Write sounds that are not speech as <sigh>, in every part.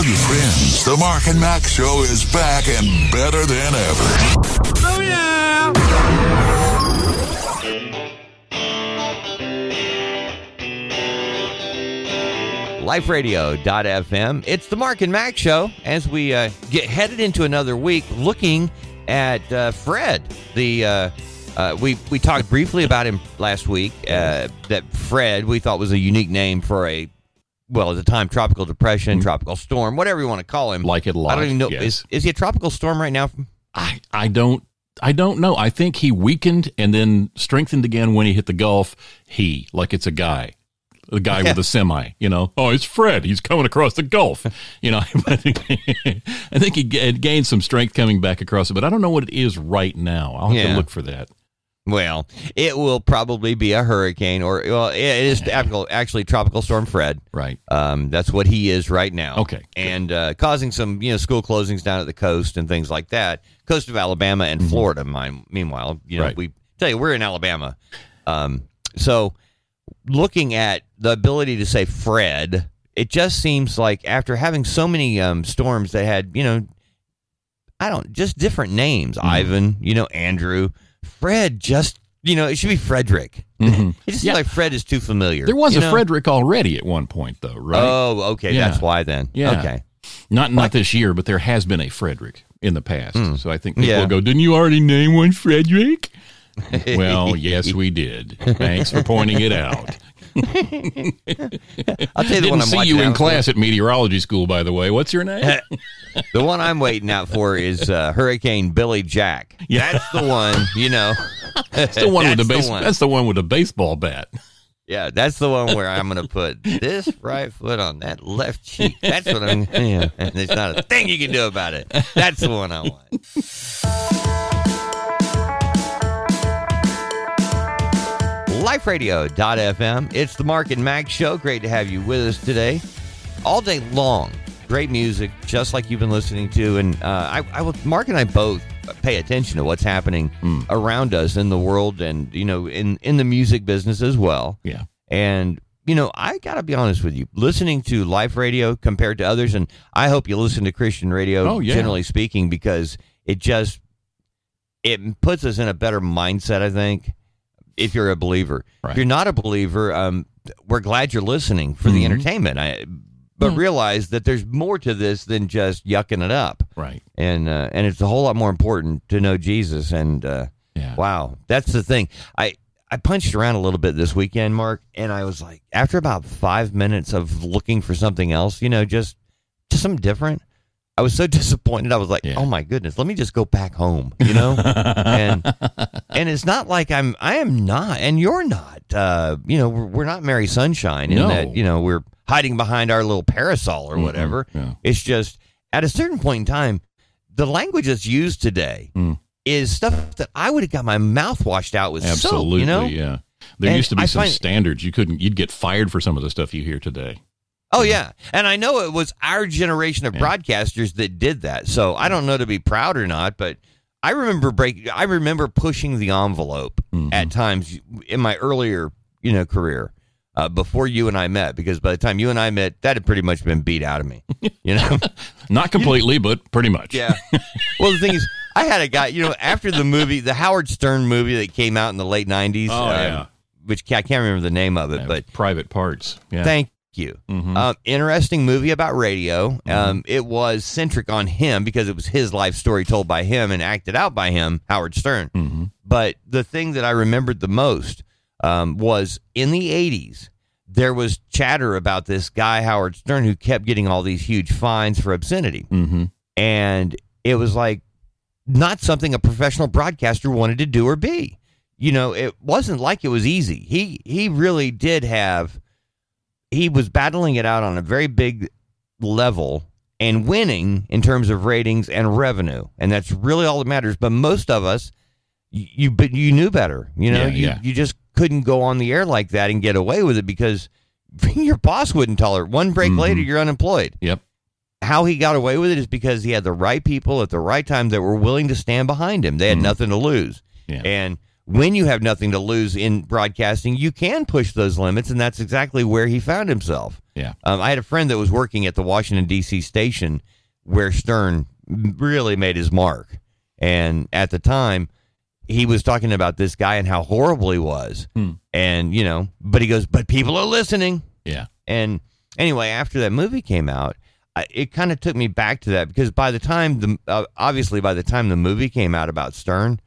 Tell your friends the Mark and Mack Show is back and better than ever. Oh, yeah. liferadio.fm. It's the Mark and Mack show as we uh, get headed into another week looking at uh, Fred. The uh, uh, we we talked briefly about him last week. Uh, that Fred we thought was a unique name for a well at the time tropical depression, mm-hmm. tropical storm, whatever you want to call him. Like it a lot, I don't even know. yes. Is is he a tropical storm right now? I I don't I don't know. I think he weakened and then strengthened again when he hit the Gulf. He like it's a guy. The guy with <laughs> the semi, you know. Oh, it's Fred. He's coming across the Gulf. <laughs> You know, <laughs> I think, he ga- gained some strength coming back across it, but I don't know what it is right now. I'll have Yeah. to look for that. Well, it will probably be a hurricane, or well, it is actual- actually tropical storm Fred. Right. Um, that's what he is right now. Okay, and uh, causing some you know school closings down at the coast and things like that, coast of Alabama and Mm-hmm. Florida. Mine, meanwhile, you know, Right. we tell you we're in Alabama, um, so looking at the ability to say Fred, it just seems like after having so many um, storms that had you know, I don't just different names, Mm-hmm. Ivan, you know, Andrew, Fred, just. You know, it should be Frederick. Mhm. <laughs> It just Yeah. seems like Fred is too familiar. There was you a know? Frederick already at one point, though, right? Oh, okay. Yeah. That's why then. Yeah. Okay. not not this year, but there has been a Frederick in the past. So I think people. Yeah. will go, "Didn't you already name one Frederick?" <laughs> well, yes, we did. Thanks for pointing it out. <laughs> <laughs> I'll tell you the Didn't one I'm see you in out for. class at meteorology school, by the way. What's your name? <laughs> The one I'm waiting out for is uh, Hurricane Billy Jack. Yeah. That's the one, you know. <laughs> That's the one with the That's base. one. That's the one with the baseball bat. Yeah, that's the one where I'm going to put this right foot on that left cheek. That's what I'm. Yeah, and there's not a thing you can do about it. That's the one I want. LifeRadio.fm. It's the Mark and Mack Show. Great to have you with us today, all day long. Great music, just like you've been listening to. And uh, I, I will, Mark and I both pay attention to what's happening around us in the world, and you know, in in the music business as well. Yeah. And you know, I gotta be honest with you. Listening to life radio compared to others, and I hope you listen to Christian radio. Oh, yeah. Generally speaking, because it just it puts us in a better mindset. I think if you're a believer. Right. If you're not a believer, um, we're glad you're listening for the Mhm. entertainment. I, but realize that there's more to this than just yucking it up, Right. and uh, and it's a whole lot more important to know Jesus. And uh, Yeah. Wow, that's the thing. I I punched around a little bit this weekend, Mark, and I was like, after about five minutes of looking for something else, you know, just just something different. I was so <laughs> disappointed. I was like, Yeah. oh my goodness, let me just go back home, you know. and <laughs> and it's not like I'm I am not, and you're not. Uh, you know, we're, we're not Mary Sunshine in No. that you know we're hiding behind our little parasol or whatever. yeah. It's just at a certain point in time, the language that's used today Mm. is stuff that I would have got my mouth washed out with Absolutely. soap. You know? Yeah. There And used to be I some find- standards you couldn't. You'd get fired for some of the stuff you hear today. Oh yeah, and I know it was our generation of Yeah. broadcasters that did that. So I don't know to be proud or not, but I remember break. I remember pushing the envelope Mhm. at times in my earlier, you know, career uh, before you and I met. Because by the time you and I met, that had pretty much been beat out of me. <laughs> You know. <laughs> Not completely, but pretty much. Yeah. well, the thing is, I had a guy, you know, after the movie, the Howard Stern movie that came out in the late 90s, Oh, yeah. which I can't remember the name of it, Yeah, but private parts. Yeah. thank you. Mhm. Um, interesting movie about radio. Mm-hmm. Um, it was centric on him because it was his life story told by him and acted out by him, Howard Stern. Mhm. But the thing that I remembered the most um, was in the 80s, there was chatter about this guy, Howard Stern, who kept getting all these huge fines for obscenity Mhm. and it was like not something a professional broadcaster wanted to do or be. You know, it wasn't like it was easy. He he really did have he was battling it out on a very big level and winning in terms of ratings and revenue. And that's really all that matters. But most of us you you, but you knew better. You know, Yeah, you yeah. you just couldn't go on the air like that and get away with it because <laughs> your boss wouldn't tolerate. One break Mhm. later you're unemployed Yep. how he got away with it is because he had the right people at the right time that were willing to stand behind him. They had Mhm. nothing to lose. Yeah. And when you have nothing to lose in broadcasting, you can push those limits, and that's exactly where he found himself. Yeah. Um, I had a friend that was working at the Washington D.C. station where Stern really made his mark, and at the time, he was talking about this guy and how horrible he was, Hmm. and you know, but he goes, but people are listening, Yeah. and anyway, after that movie came out, I, it kind of took me back to that because by the time the uh, obviously by the time the movie came out about Stern,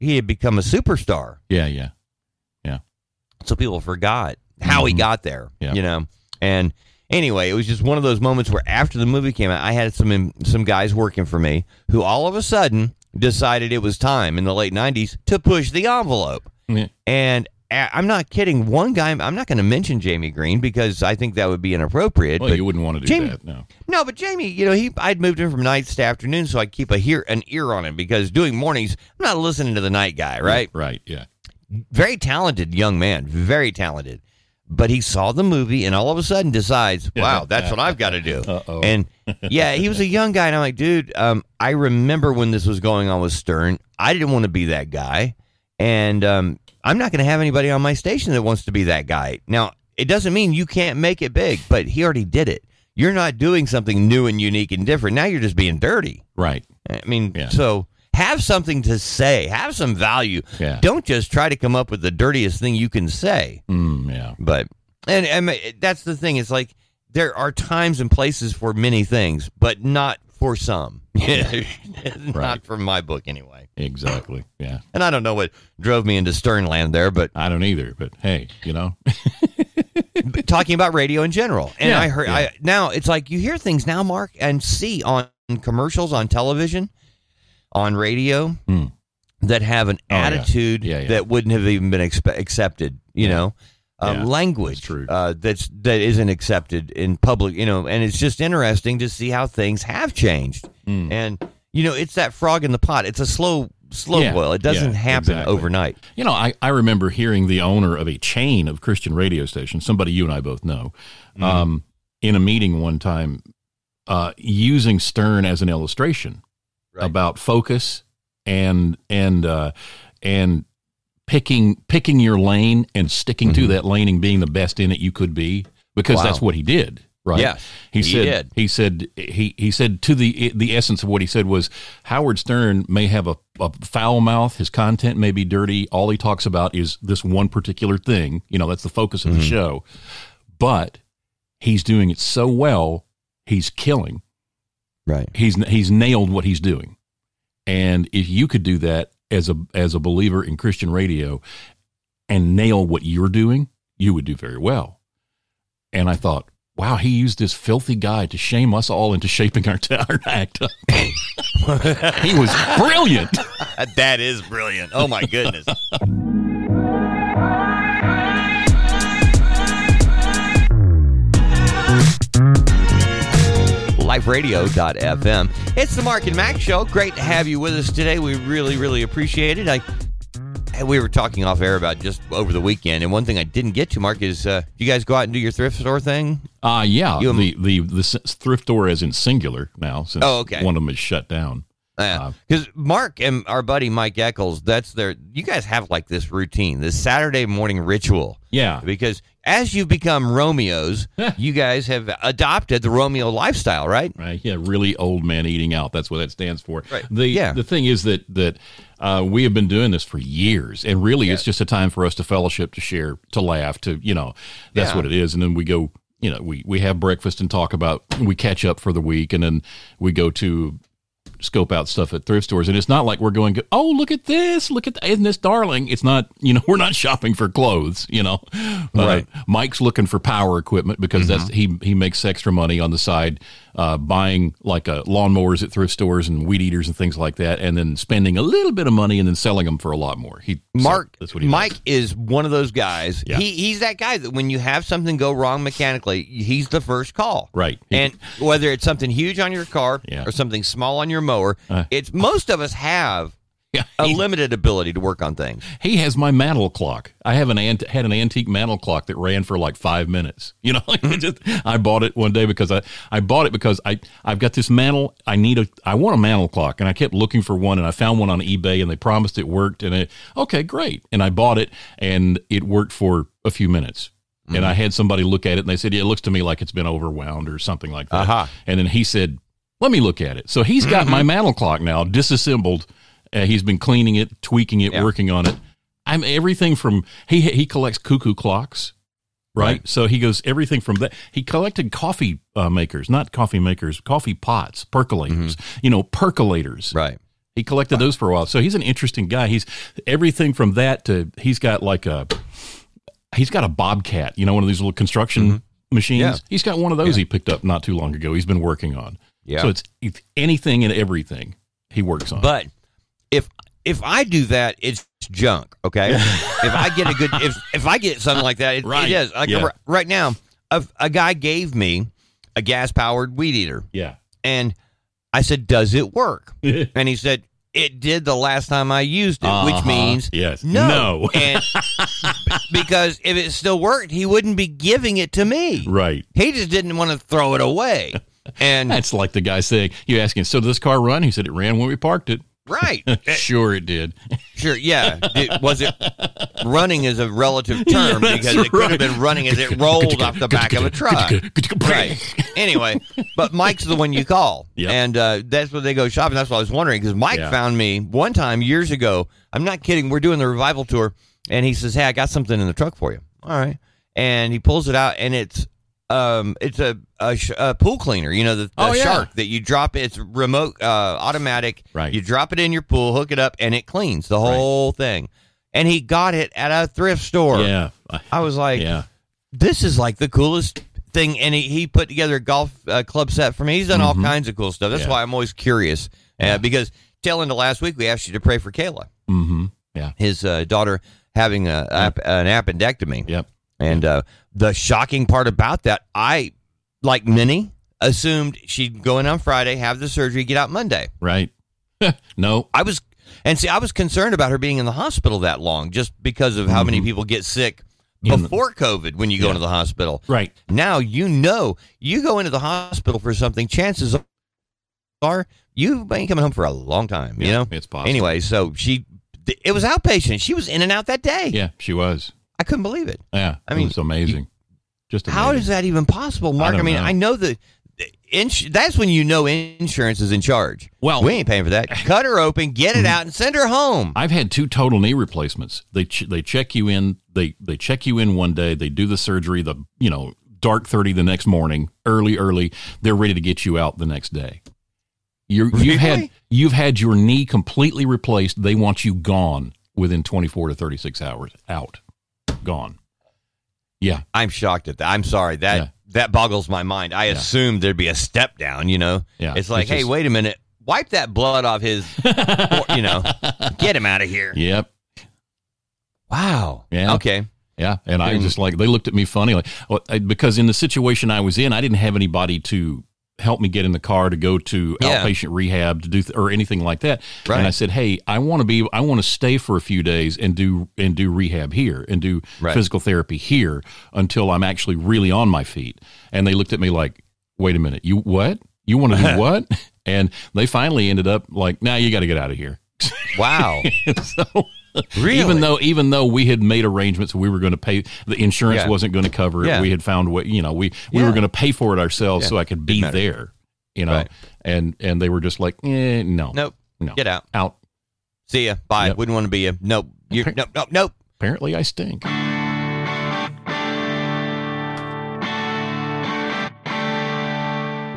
he had become a superstar. Yeah. Yeah. Yeah. So people forgot how he Mhm. got there, Yeah. you know. And anyway, it was just one of those moments where after the movie came out, I had some some guys working for me who all of a sudden decided it was time in the late '90s to push the envelope. Yeah. And I'm not kidding. One guy, I'm not going to mention Jamie Green because I think that would be inappropriate. Well, but you wouldn't want to do Jamie- that. No. no, but Jamie, you know, he I'd moved him from nights to afternoon, so I'd keep a hear an ear on him because doing mornings, I'm not listening to the night guy, right? Right. Yeah. Very talented young man, very talented. But he saw the movie and all of a sudden decides, wow, that's what I've got to do. Uh-oh. And <laughs> yeah, he was a young guy, and I'm like, dude, um, I remember when this was going on with Stern. I didn't want to be that guy, and um, I'm not going to have anybody on my station that wants to be that guy. Now, it doesn't mean you can't make it big, but he already did it. You're not doing something new and unique and different. Now you're just being dirty. Right. I mean, Yeah. so have something to say, have some value. Yeah. Don't just try to come up with the dirtiest thing you can say. Mm, yeah. But and, and that's the thing. It's like there are times and places for many things, but not for some. <laughs> Yeah. <laughs> Not Right. for my book anyway. Exactly. Yeah. And I don't know what drove me into Sternland there, but I don't either, but hey, you know. <laughs> talking about radio in general. And Yeah, I heard yeah. I now it's like you hear things now, Mark, and see on commercials on television, on radio Hmm. that have an Oh, attitude Yeah, that wouldn't have even been expe- accepted. You know. Um, Yeah, language that's. Uh, that's that isn't accepted in public, you know, and it's just interesting to see how things have changed. Mm. And you know, it's that frog in the pot. It's a slow, slow Yeah, boil. It doesn't yeah, happen exactly. overnight. You know, I, I remember hearing the owner of a chain of Christian radio stations, somebody you and I both know, Mm-hmm. um, in a meeting one time, uh, using Stern as an illustration Right. about focus and and uh, and picking picking your lane and sticking to that lane and being the best in it you could be because Mm-hmm. Wow. that's what he did. Right. yeah he, he said. did. He said. He he said to the the essence of what he said was Howard Stern may have a, a foul mouth. His content may be dirty. All he talks about is this one particular thing. You know, that's the focus of the Mm-hmm. show. But he's doing it so well. He's killing. Right. He's he's nailed what he's doing. And if you could do that as a as a believer in Christian radio and nail what you're doing, you would do very well. And I thought, wow, he used this filthy guy to shame us all into shaping our, <laughs> our act. <laughs> he was brilliant. <laughs> that is brilliant. Oh my goodness. liferadio.fm. It's the Mark and Max show. Great to have you with us today. We really, really appreciate it. I we were talking off air about just over the weekend, and one thing I didn't get to, Mark, is uh, you guys go out and do your thrift store thing? Uh yeah, You- the, the the thrift store is in singular now since Oh, okay. one of them is shut down. Uh, Because Mark and our buddy Mike Eccles, that's their. You guys have like this routine, this Saturday morning ritual. Yeah. Because as you've become Romeos, <laughs> you guys have adopted the Romeo lifestyle, right? Right. Yeah. Really old man eating out. That's what that stands for. Right. The Yeah. the thing is that that uh, we have been doing this for years, and really, it's just a time for us to fellowship, to share, to laugh, to you know, that's Yeah. what it is. And then we go, you know, we we have breakfast and talk about, we catch up for the week, and then we go to scope out stuff at thrift stores. And it's not like we're going oh look at this look at that isn't this darling? It's not you know <laughs> we're not shopping for clothes you know? Right. uh, mike's looking for power equipment because that's he he makes extra money on the side uh, buying like uh, lawnmowers at thrift stores and weed eaters and things like that and then spending a little bit of money and then selling them for a lot more he so Mark, that's what he Mike does. is one of those guys. Yeah. He he's that guy that when you have something go wrong mechanically, he's the first call. Right. He- And whether it's something huge on your car Yeah. or something small on your mower, Uh. it's most of us have a limited ability to work on things. he has my mantle clock. I have an ant- had an antique mantle clock that ran for like five minutes. <laughs> You know, it hmm. just, I bought it one day because I, I bought it because I I've got this mantle. I need a I want a mantle clock, and I kept looking for one, and I found one on eBay, and they promised it worked, and it okay great, and I bought it, and it worked for a few minutes. And I hmm. had somebody look at it, and they said, "Yeah, it looks to me like it's been overwound or something like that." Aha. And then he said, "Let me look at it." So he's got mm-hmm. my mantle clock now disassembled. Uh, he's been cleaning it, tweaking it, Yeah. working on it. I'm everything from he he collects cuckoo clocks, right? Right. So he goes everything from that. He collected coffee uh, makers, not coffee makers, coffee pots, percolators, you know, percolators. Right. He collected those for a while. So he's an interesting guy. He's everything from that to he's got like a he's got a bobcat, you know, one of these little construction machines. Yeah. He's got one of those he picked up not too long ago. He's been working on. Yeah. So it's, it's anything and everything he works on. But if if I do that, it's junk. Okay. <laughs> if I get a good if if I get something like that, it, Right. it is. Like Yeah. right now, a, a guy gave me a gas powered weed eater, yeah. and I said, "Does it work?" <laughs> and he said. It did the last time I used it, which Uh-huh. means Yes. no. No. and <laughs> because if it still worked, he wouldn't be giving it to me. Right. He just didn't want to throw it away. And That's like the guy saying, you asking, so does this car run? He said it ran when we parked it. Right, <laughs> sure it did. Sure, yeah. Did, was it running is a relative term Yeah, because it could have been running as it rolled off the back of a truck. Right. <laughs> Anyway, but Mike's the one you call, Yep. and uh, that's what they go shopping. That's what I was wondering because Mike Yeah. found me one time years ago. I'm not kidding. We're doing the revival tour, and he says, "Hey, I got something in the truck for you." All right, and he pulls it out, and it's um, it's a a, sh- a pool cleaner. You know the, the Oh, yeah. shark that you drop. It's remote, uh, automatic. Right. You drop it in your pool, hook it up, and it cleans the whole thing. And he got it at a thrift store. Yeah. I was like, Yeah. this is like the coolest thing. And he, he put together a golf uh, club set for me. He's done all kinds of cool stuff. That's Mm-hmm. Yeah. why I'm always curious. Uh, because tail into last week, we asked you to pray for Kayla, Mm-hmm. Yeah. his uh, daughter having a, an appendectomy. Yep. And uh, the shocking part about that, I, like many, assumed she'd go in on Friday, have the surgery, get out Monday. Right. <laughs> no. I was, and see, I was concerned about her being in the hospital that long just because of how many people get sick Mm-hmm. Before COVID when you go Yeah. into the hospital. Right. Now you know you go into the hospital for something. Chances are you ain't coming home for a long time. You Yeah, know. it's possible. Anyway, so she, it was outpatient. She was in and out that day. Yeah, she was. I couldn't believe it. Yeah. I it mean, was amazing. Just amazing. How is that even possible, Mark? I, don't mean, know. I know that. Ins- that's when you know insurance is in charge. Well- we ain't paying for that. <laughs> Cut her open, get it out, and send her home. I've had two total knee replacements. They ch- they check you in. They they check you in one day. They do the surgery. The you know dark thirty the next morning. Early early. They're ready to get you out the next day. You're, You've had you've had your knee completely replaced. They want you gone within twenty four to thirty six hours. Out, gone. Yeah, I'm shocked at that. I'm sorry. That Yeah. that boggles my mind. I assumed there'd be a step down, you know. Yeah, It's like, it's hey, wait a minute. Wipe that blood off his <laughs> you know. Get him out of here. yep. Wow. Yeah. Okay. Yeah, and I Mm. just like they looked at me funny, like well, I- because in the situation I was in, I didn't have anybody to help me get in the car to go to Yeah. outpatient rehab to do th- or anything like that. Right. And I said, "Hey, I want to be, I want to stay for a few days and do and do rehab here and do Right. physical therapy here until I'm actually really on my feet." And they looked at me like, "Wait a minute, you what? You want to do <laughs> what?" And they finally ended up like, "Now nah, you got to get out of here." <laughs> Wow. <laughs> so Really? even though even though we had made arrangements we were going to pay the insurance Yeah. wasn't going to cover it Yeah. we had found what you know we we Yeah. were going to pay for it ourselves so i could be there you know Right. and and they were just like eh, no Nope. no Get out. out See ya. Bye. Yep. Wouldn't want to be you. Nope. You Okay. nope, nope, nope. apparently i stink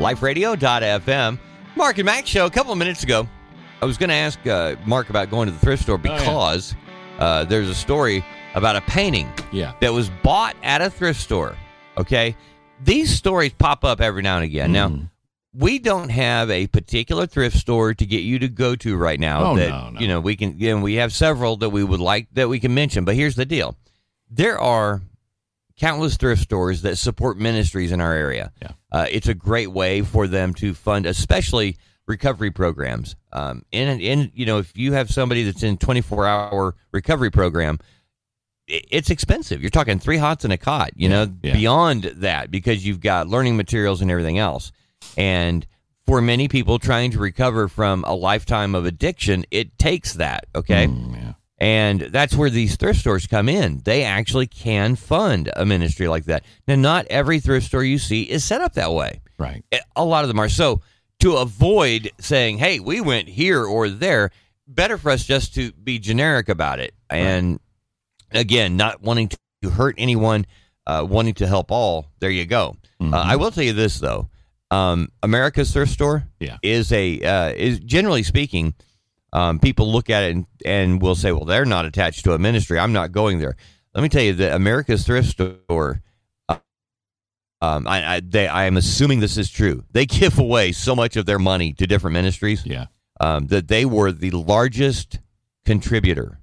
liferadio.fm. Mark and Max show a couple of minutes ago. I was going to ask uh, Mark about going to the thrift store Oh, because uh, there's a story about a painting yeah that was bought at a thrift store. Okay. These stories pop up every now and again. Now, Mhm. we don't have a particular thrift store to get you to go to right now Oh, that no, no. you know we can you know, we have several that we would like that we can mention but here's the deal there are countless thrift stores that support ministries in our area Yeah. uh, it's a great way for them to fund especially recovery programs. Um, in in you know, if you have somebody that's in 24 hour recovery program, it's expensive. You're talking three hots and a cot. You know, yeah. beyond that because you've got learning materials and everything else. And for many people trying to recover from a lifetime of addiction, it takes that. Okay. Mm, yeah. And that's where these thrift stores come in. They actually can fund a ministry like that. Now, not every thrift store you see is set up that way. Right. A lot of them are. So, to avoid saying, hey, we went here or there, better for us just to be generic about it. And again, not wanting to hurt anyone, uh, wanting to help all. There you go. Mhm. Uh, I will tell you this, though. Um, America's thrift store Yeah. is a uh, is generally speaking, um, people look at it and, and will say, "Well, they're not attached to a ministry. I'm not going there." Let me tell you that America's thrift store. Um, I, I, they, I am assuming this is true. They <laughs> give away so much of their money to different ministries Yeah. um, that they were the largest contributor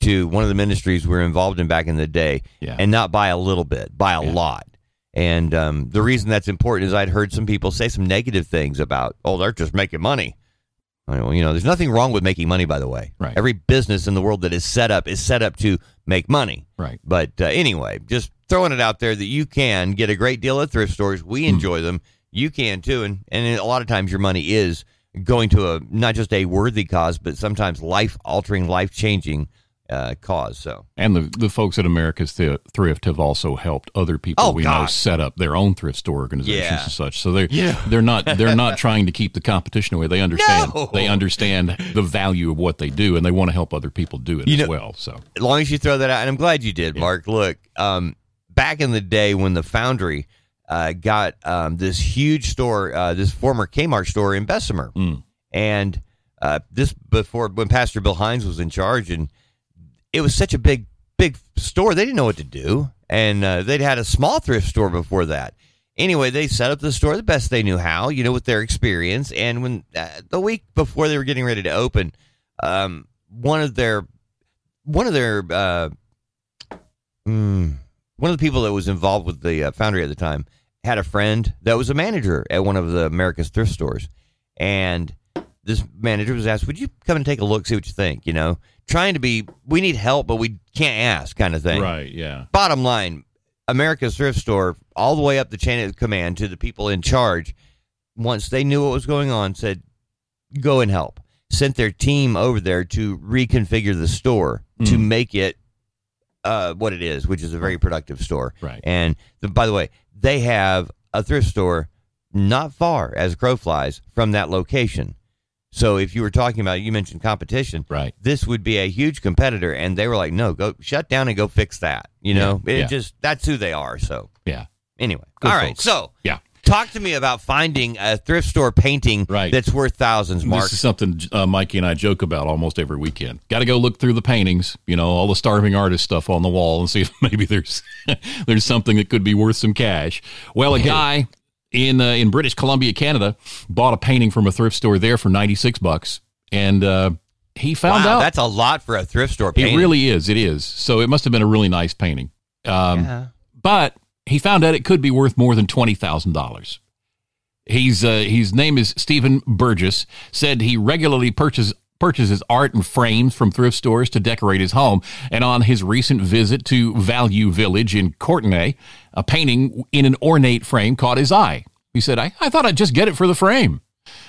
to one of the ministries we were involved in back in the day, Yeah. and not by a little bit, by a Yeah. lot. And um, the reason that's important is I'd heard some people say some negative things about, oh, they're just making money. I well, you know, there's nothing wrong with making money, by the way. Right. Every business in the world that is set up is set up to make money. Right. But uh, anyway, just throwing it out there that you can get a great deal at thrift stores. We Hmm. enjoy them. You can too, and and a lot of times your money is going to a not just a worthy cause, but sometimes life altering, life changing uh, cause. So And the, the folks at America's Thi- Thrift have also helped other people Oh, we know set up their own thrift store organizations Yeah. and such. So they're they're not they're not <laughs> trying to keep the competition away. They understand No. they understand the value of what they do, and they want to help other people do it You as know- well. So as long as you throw that out, and I'm glad you did, Mark. Look, um, back in the day when the Foundry uh, got um, this huge store, uh, this former Kmart store in Bessemer, Mm. and uh, this before when Pastor Bill Hines was in charge, and it was such a big, big store, they didn't know what to do, and uh, they'd had a small thrift store before that. Anyway, they set up the store the best they knew how, you know, with their experience. And when uh, the week before they were getting ready to open, um, one of their one of their uh, mm, one of the people that was involved with the uh, foundry at the time had a friend that was a manager at one of the America's thrift stores, and this manager was asked, "Would you come and take a look, see what you think?" You know, trying to be, we need help, but we can't ask, kind of thing. right, yeah, Bottom line, America's thrift store, all the way up the chain of command to the people in charge, once they knew what was going on, said, "Go and help." Sent their team over there to reconfigure the store to Mm. make it uh, what it is, which is a very productive store. right, And the, by the way, they have a thrift store not far as crow flies from that location. So if you were talking about, you mentioned competition, right. this would be a huge competitor, and they were like, "No, go shut down and go fix that." You know, Yeah, it yeah. just that's who they are. So Yeah, anyway, Good all right. folks. So yeah. Talk to me about finding a thrift store painting Right. that's worth thousands, Mark. This is something uh, Mikey and I joke about almost every weekend. Got to go look through the paintings, you know, all the starving artist stuff on the wall, and see if <laughs> maybe there's <laughs> there's something that could be worth some cash. Well, a guy in uh, in British Columbia, Canada, bought a painting from a thrift store there for ninety six bucks, and uh, he found wow, out that's a lot for a thrift store painting. it really is. It is. So it must have been a really nice painting. Um, Yeah. but he found out it could be worth more than twenty thousand dollars. He's uh, his name is Stephen Burgess. Said he regularly purchases purchases art and frames from thrift stores to decorate his home. And on his recent visit to Value Village in Courtenay, a painting in an ornate frame caught his eye. He said, "I, I thought I'd just get it for the frame."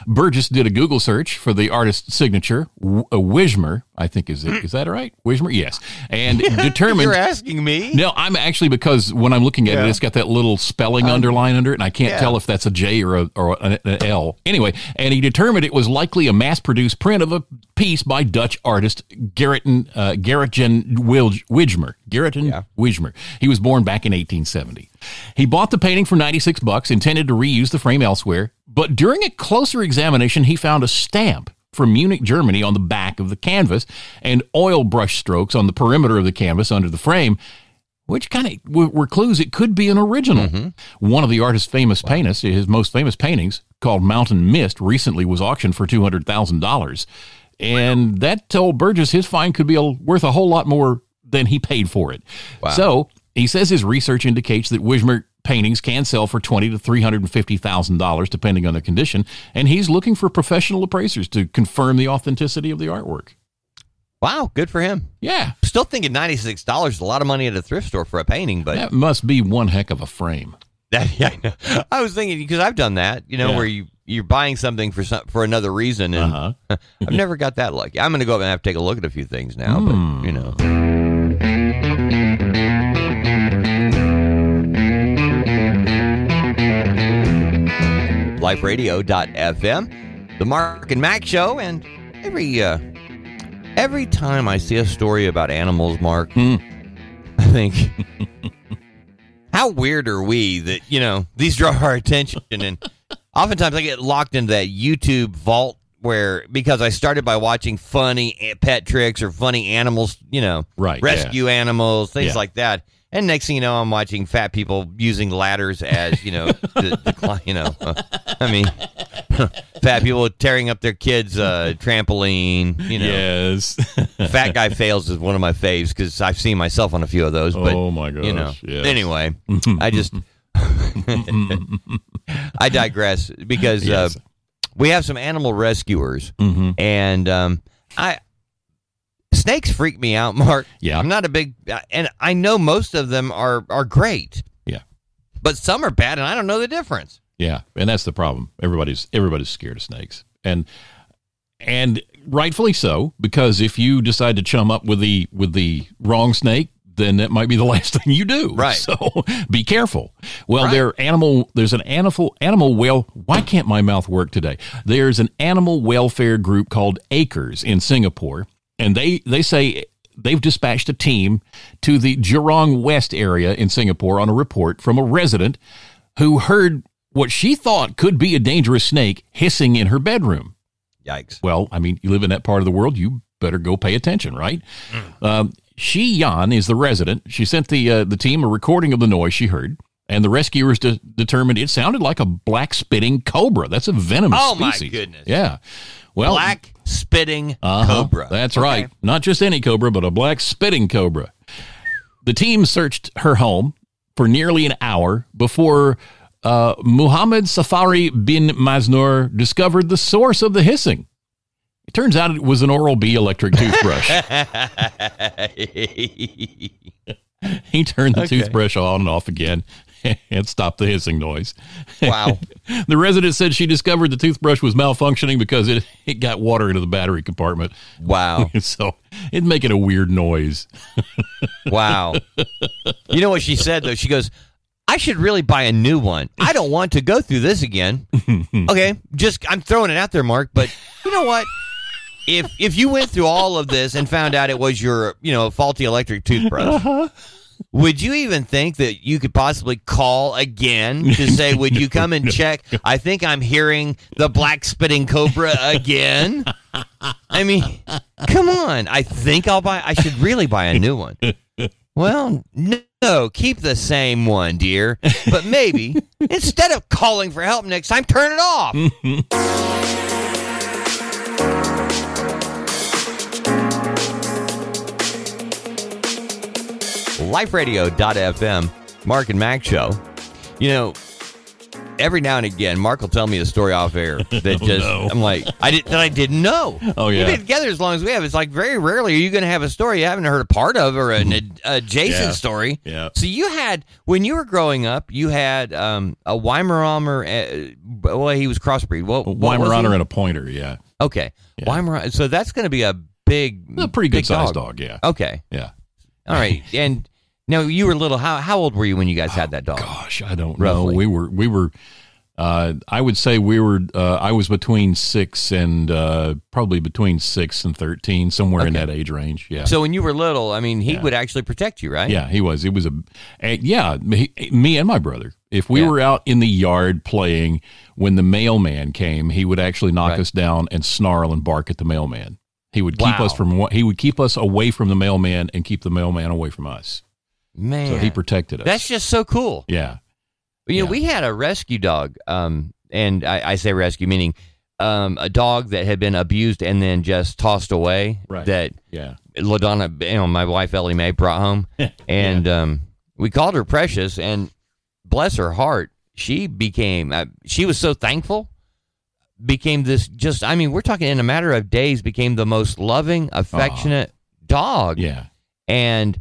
Burgess did a Google search for the artist's signature, w- uh, Wismer, I think is it. Is that right? Wismer, yes, and <laughs> determined. You're asking me? No, I'm actually because when I'm looking at it, it's got that little spelling underline under it, and I can't yeah. tell if that's a J or a or an, an L. Anyway, and he determined it was likely a mass-produced print of a piece by Dutch artist Gerrit uh, Gerritjan Wilj- Wijmer. Gerritjan Wijmer. He was born back in 1870. He bought the painting for 96 bucks, intended to reuse the frame elsewhere, but during a closer examination, he found a stamp from Munich, Germany on the back of the canvas and oil brush strokes on the perimeter of the canvas under the frame, which kind of were clues it could be an original. Mm-hmm. One of the artist's famous paintings, his most famous paintings, called Mountain Mist, recently was auctioned for $200,000. And that told Burgess his find could be a, worth a whole lot more than he paid for it. So he says his research indicates that Wismer paintings can sell for twenty to three hundred and fifty thousand dollars, depending on the condition. And he's looking for professional appraisers to confirm the authenticity of the artwork. Wow, good for him. Yeah, Still thinking ninety six dollars is a lot of money at a thrift store for a painting, but that must be one heck of a frame. <laughs> that, yeah, I, know. I was thinking because I've done that, you know, Yeah. where you you're buying something for some for another reason, and Uh <laughs> I've never got that lucky. I'm going to go up and have to take a look at a few things now, Hmm. but you know. LifeRadio.fm, the Mark and Mack Show, and every uh, every time I see a story about animals, Mark, Hmm. <laughs> I think, how weird are we that you know these draw our attention, and oftentimes I get locked into that YouTube vault where because I started by watching funny pet tricks or funny animals, you know, Right, rescue animals, things Yeah. like that. And next thing you know, I'm watching fat people using ladders as you know, <laughs> the, the, cli- you know, uh, I mean, <laughs> fat people tearing up their kids' uh, trampoline. You know, Yes. <laughs> fat guy fails is one of my faves because I've seen myself on a few of those. But Oh, my you know, yes. anyway, I just I digress because Yes. uh, we have some animal rescuers, hmm and um, I snakes freak me out, <laughs> Mark. Yeah. I'm not a big, uh, and I know most of them are are great. Yeah. but some are bad, and I don't know the difference. Yeah, and that's the problem. Everybody's everybody's scared of snakes, and and rightfully so because if you decide to chum up with the with the wrong snake, then that might be the <laughs> last thing you do. Right. So <laughs> be careful. Well, Right. there animal. There's an animal animal well. Why can't my mouth work today? There's an animal welfare group called Acres in Singapore, and they they say. They've dispatched a team to the Jurong West area in Singapore on a report from a resident who heard what she thought could be a dangerous snake hissing in her bedroom. Yikes! Well, I mean, you live in that part of the world, you better go pay attention, right? Um, Shi Yan is the resident. She sent the uh, the team a recording of the noise she heard, and the rescuers de- determined it sounded like a black spitting cobra. That's a venomous Oh, my species. goodness. Yeah. Well, Black spitting uh-huh. cobra. That's Okay. right. Not just any cobra, but a black spitting cobra. The team searched her home for nearly an hour before uh, Muhammad Safari bin Maznur discovered the source of the hissing. It turns out it was an Oral B electric toothbrush. <laughs> <laughs> he turned the Okay. toothbrush on and off again <laughs> and stopped the hissing noise. wow. <laughs> The resident said she discovered the toothbrush was malfunctioning because it, it got water into the battery compartment. Wow. <laughs> So it'd making a weird noise. Wow. you know what she said though? She goes, I should really buy a new one. I don't want to go through this again. okay, just I'm throwing it out there, Mark, but you know what? If if you went through all of this and found out it was your, you know, faulty electric toothbrush, uh-huh. Would you even think that you could possibly call again to <laughs> say, "Would you come and check? I think I'm hearing the black spitting cobra again." I mean, come on. I think I'll buy. I should really buy a new one. Well, no, keep the same one, dear. But maybe <laughs> instead of calling for help next time, turn it off. <laughs> LifeRadio.fm, Mark and Mack show. You know, every now and again, Mark will tell me a story off air <laughs> that just no. I'm like I did that I didn't know. Oh, yeah. we've been together as long as we have. It's like very rarely are you going to have a story you haven't heard a part of or an ad- adjacent Yeah. story. Yeah. So you had when you were growing up, you had um, a Weimaraner. Uh, well, he was crossbreed. What, what Weimaraner and a pointer, yeah. Okay, Yeah. Weimaraner. So that's going to be a big, A pretty good sized dog. yeah. Okay, Yeah. all right. <laughs> And now you were little. How how old were you when you guys had that dog? Gosh, I don't Roughly. know. We were we were uh I would say we were uh I was between 6 and uh probably between 6 and 13 somewhere in that age range. Yeah. So when you were little, I mean, he Yeah. would actually protect you, right? Yeah, he was. It was a, a yeah. Me, me and my brother. If we Yeah. were out in the yard playing, when the mailman came, he would actually knock Right. us down and snarl and bark at the mailman. He would keep Wow. us from. He would keep us away from the mailman and keep the mailman away from us. Man, So he protected us. that's just so cool. yeah. You know, we had a rescue dog, um, and I, I say rescue meaning um, a dog that had been abused and then just tossed away. Right. That Yeah. Ladonna, you know, my wife Ellie Mae brought home, <laughs> and um, we called her Precious. And bless her heart, she became. Uh, she was so thankful. Became this just. I mean, we're talking in a matter of days. Became the most loving, affectionate dog. Yeah. And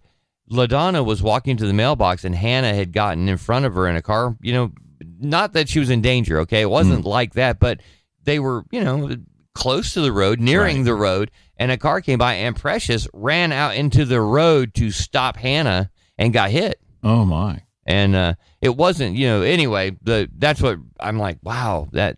LaDonna was walking to the mailbox, and Hannah had gotten in front of her in a car. You know, not that she was in danger. Okay, it wasn't Mm. like that, but they were, you know, close to the road, nearing Right. the road, and a car came by, and Precious ran out into the road to stop Hannah and got hit. Oh my. And uh, it wasn't, you know. Anyway, the that's what I'm like. Wow, that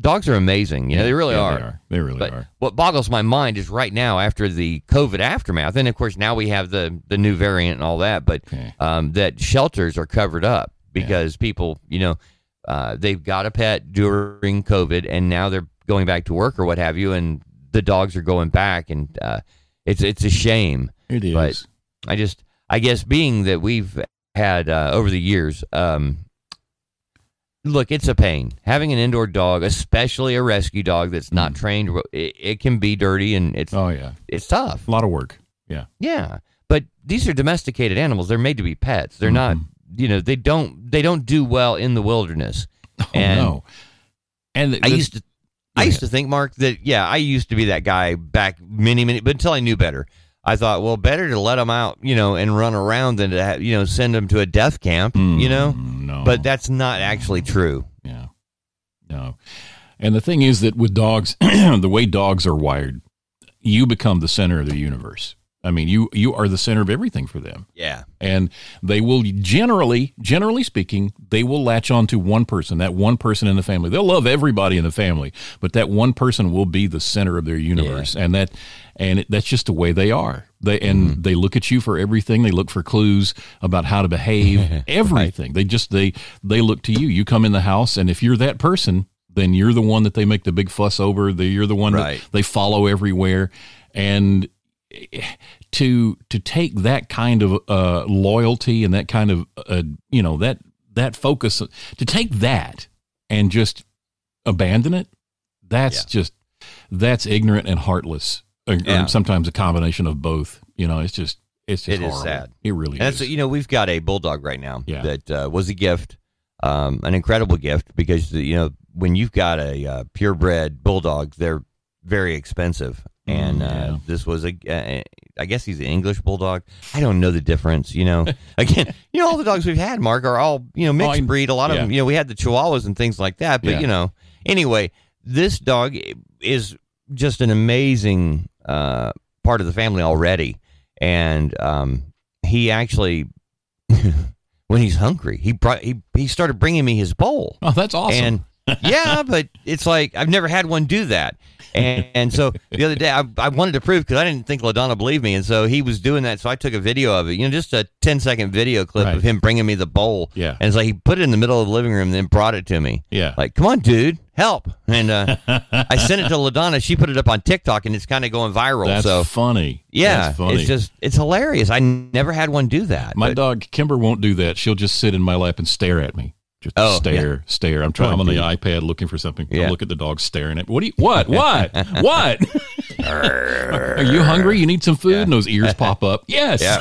dogs are amazing. You know, they really Yeah, are. They are. They really But are. what boggles my mind is right now after the COVID aftermath, and of course now we have the the new variant and all that, but Okay. um, that shelters are covered up because people, you know, uh, they've got a pet during COVID, and now they're going back to work or what have you, and the dogs are going back, and uh, it's it's a shame. It is. but- I just, I guess, being that we've had uh, over the years, um, look, it's a pain having an indoor dog, especially a rescue dog that's not trained. It, it can be dirty and it's oh yeah. it's tough. A lot of work. Yeah. Yeah, but these are domesticated animals. They're made to be pets. They're not. Mm-hmm. You know, they don't they don't do well in the wilderness. <laughs> Oh And no. And I used to. I used to think, Mark, that yeah, I used to be that guy back many, many, but until I knew better, I thought, well, better to let them out, you know, and run around than to, have, you know, send them to a death camp, you mm, know. no. But that's not actually mm, true. Yeah. No. And the thing is that with dogs, <clears throat> the way dogs are wired, you become the center of the universe. I mean, you you are the center of everything for them. Yeah. And they will generally, generally speaking, they will latch on to one person, that one person in the family. They'll love everybody in the family, but that one person will be the center of their universe. And that and it, that's just the way they are. They and mm-hmm. they look at you for everything. They look for clues about how to behave, <laughs> everything. They just they they look to you. You come in the house and if you're that person, then you're the one that they make the big fuss over. The, you're the one Right. that they follow everywhere. And to to take that kind of uh, loyalty and that kind of uh, you know that that focus to take that and just abandon it that's Yeah. just that's ignorant and heartless or Yeah. sometimes a combination of both you know it's just it's just It is horrible. sad. it really And is that's you know we've got a bulldog right now Yeah. that uh, was a gift, um, an incredible gift because you know when you've got a uh, purebred bulldog, they're very expensive, and Mm, yeah. uh, this was a. Uh, I guess he's an English bulldog. I don't know the difference. You know, <laughs> again, you know all the dogs we've had, Mark, are all you know mixed Oh, breed. A lot of them, you know, we had the Chihuahuas and things like that. But Yeah. you know, anyway, this dog is just an amazing uh, part of the family already, and um, he actually <laughs> when he's hungry he brought he, he started bringing me his bowl oh that's awesome and yeah but it's like i've never had one do that. And, and so the other day I, I wanted to prove because i didn't think ladonna believed me. And so he was doing that. So i took a video of it you know just a 10 second video clip Right. of him bringing me the bowl. Yeah. and it's like he put it in the middle of the living room and then brought it to me. Yeah. Like come on dude help. And uh, i sent it to ladonna. She put it up on tiktok and it's kind of going viral that's so funny. Yeah that's funny. it's just it's hilarious. I never had one do that my but- dog Kimber won't do that. She'll just sit in my lap and stare at me just Oh, stare, stare. I'm trying. I'm on, the iPad looking for something. I look at the dog staring at. me. What do you? What? What? <laughs> what? Are you hungry? You need some food? And those ears pop up. <laughs> Yes. Yeah.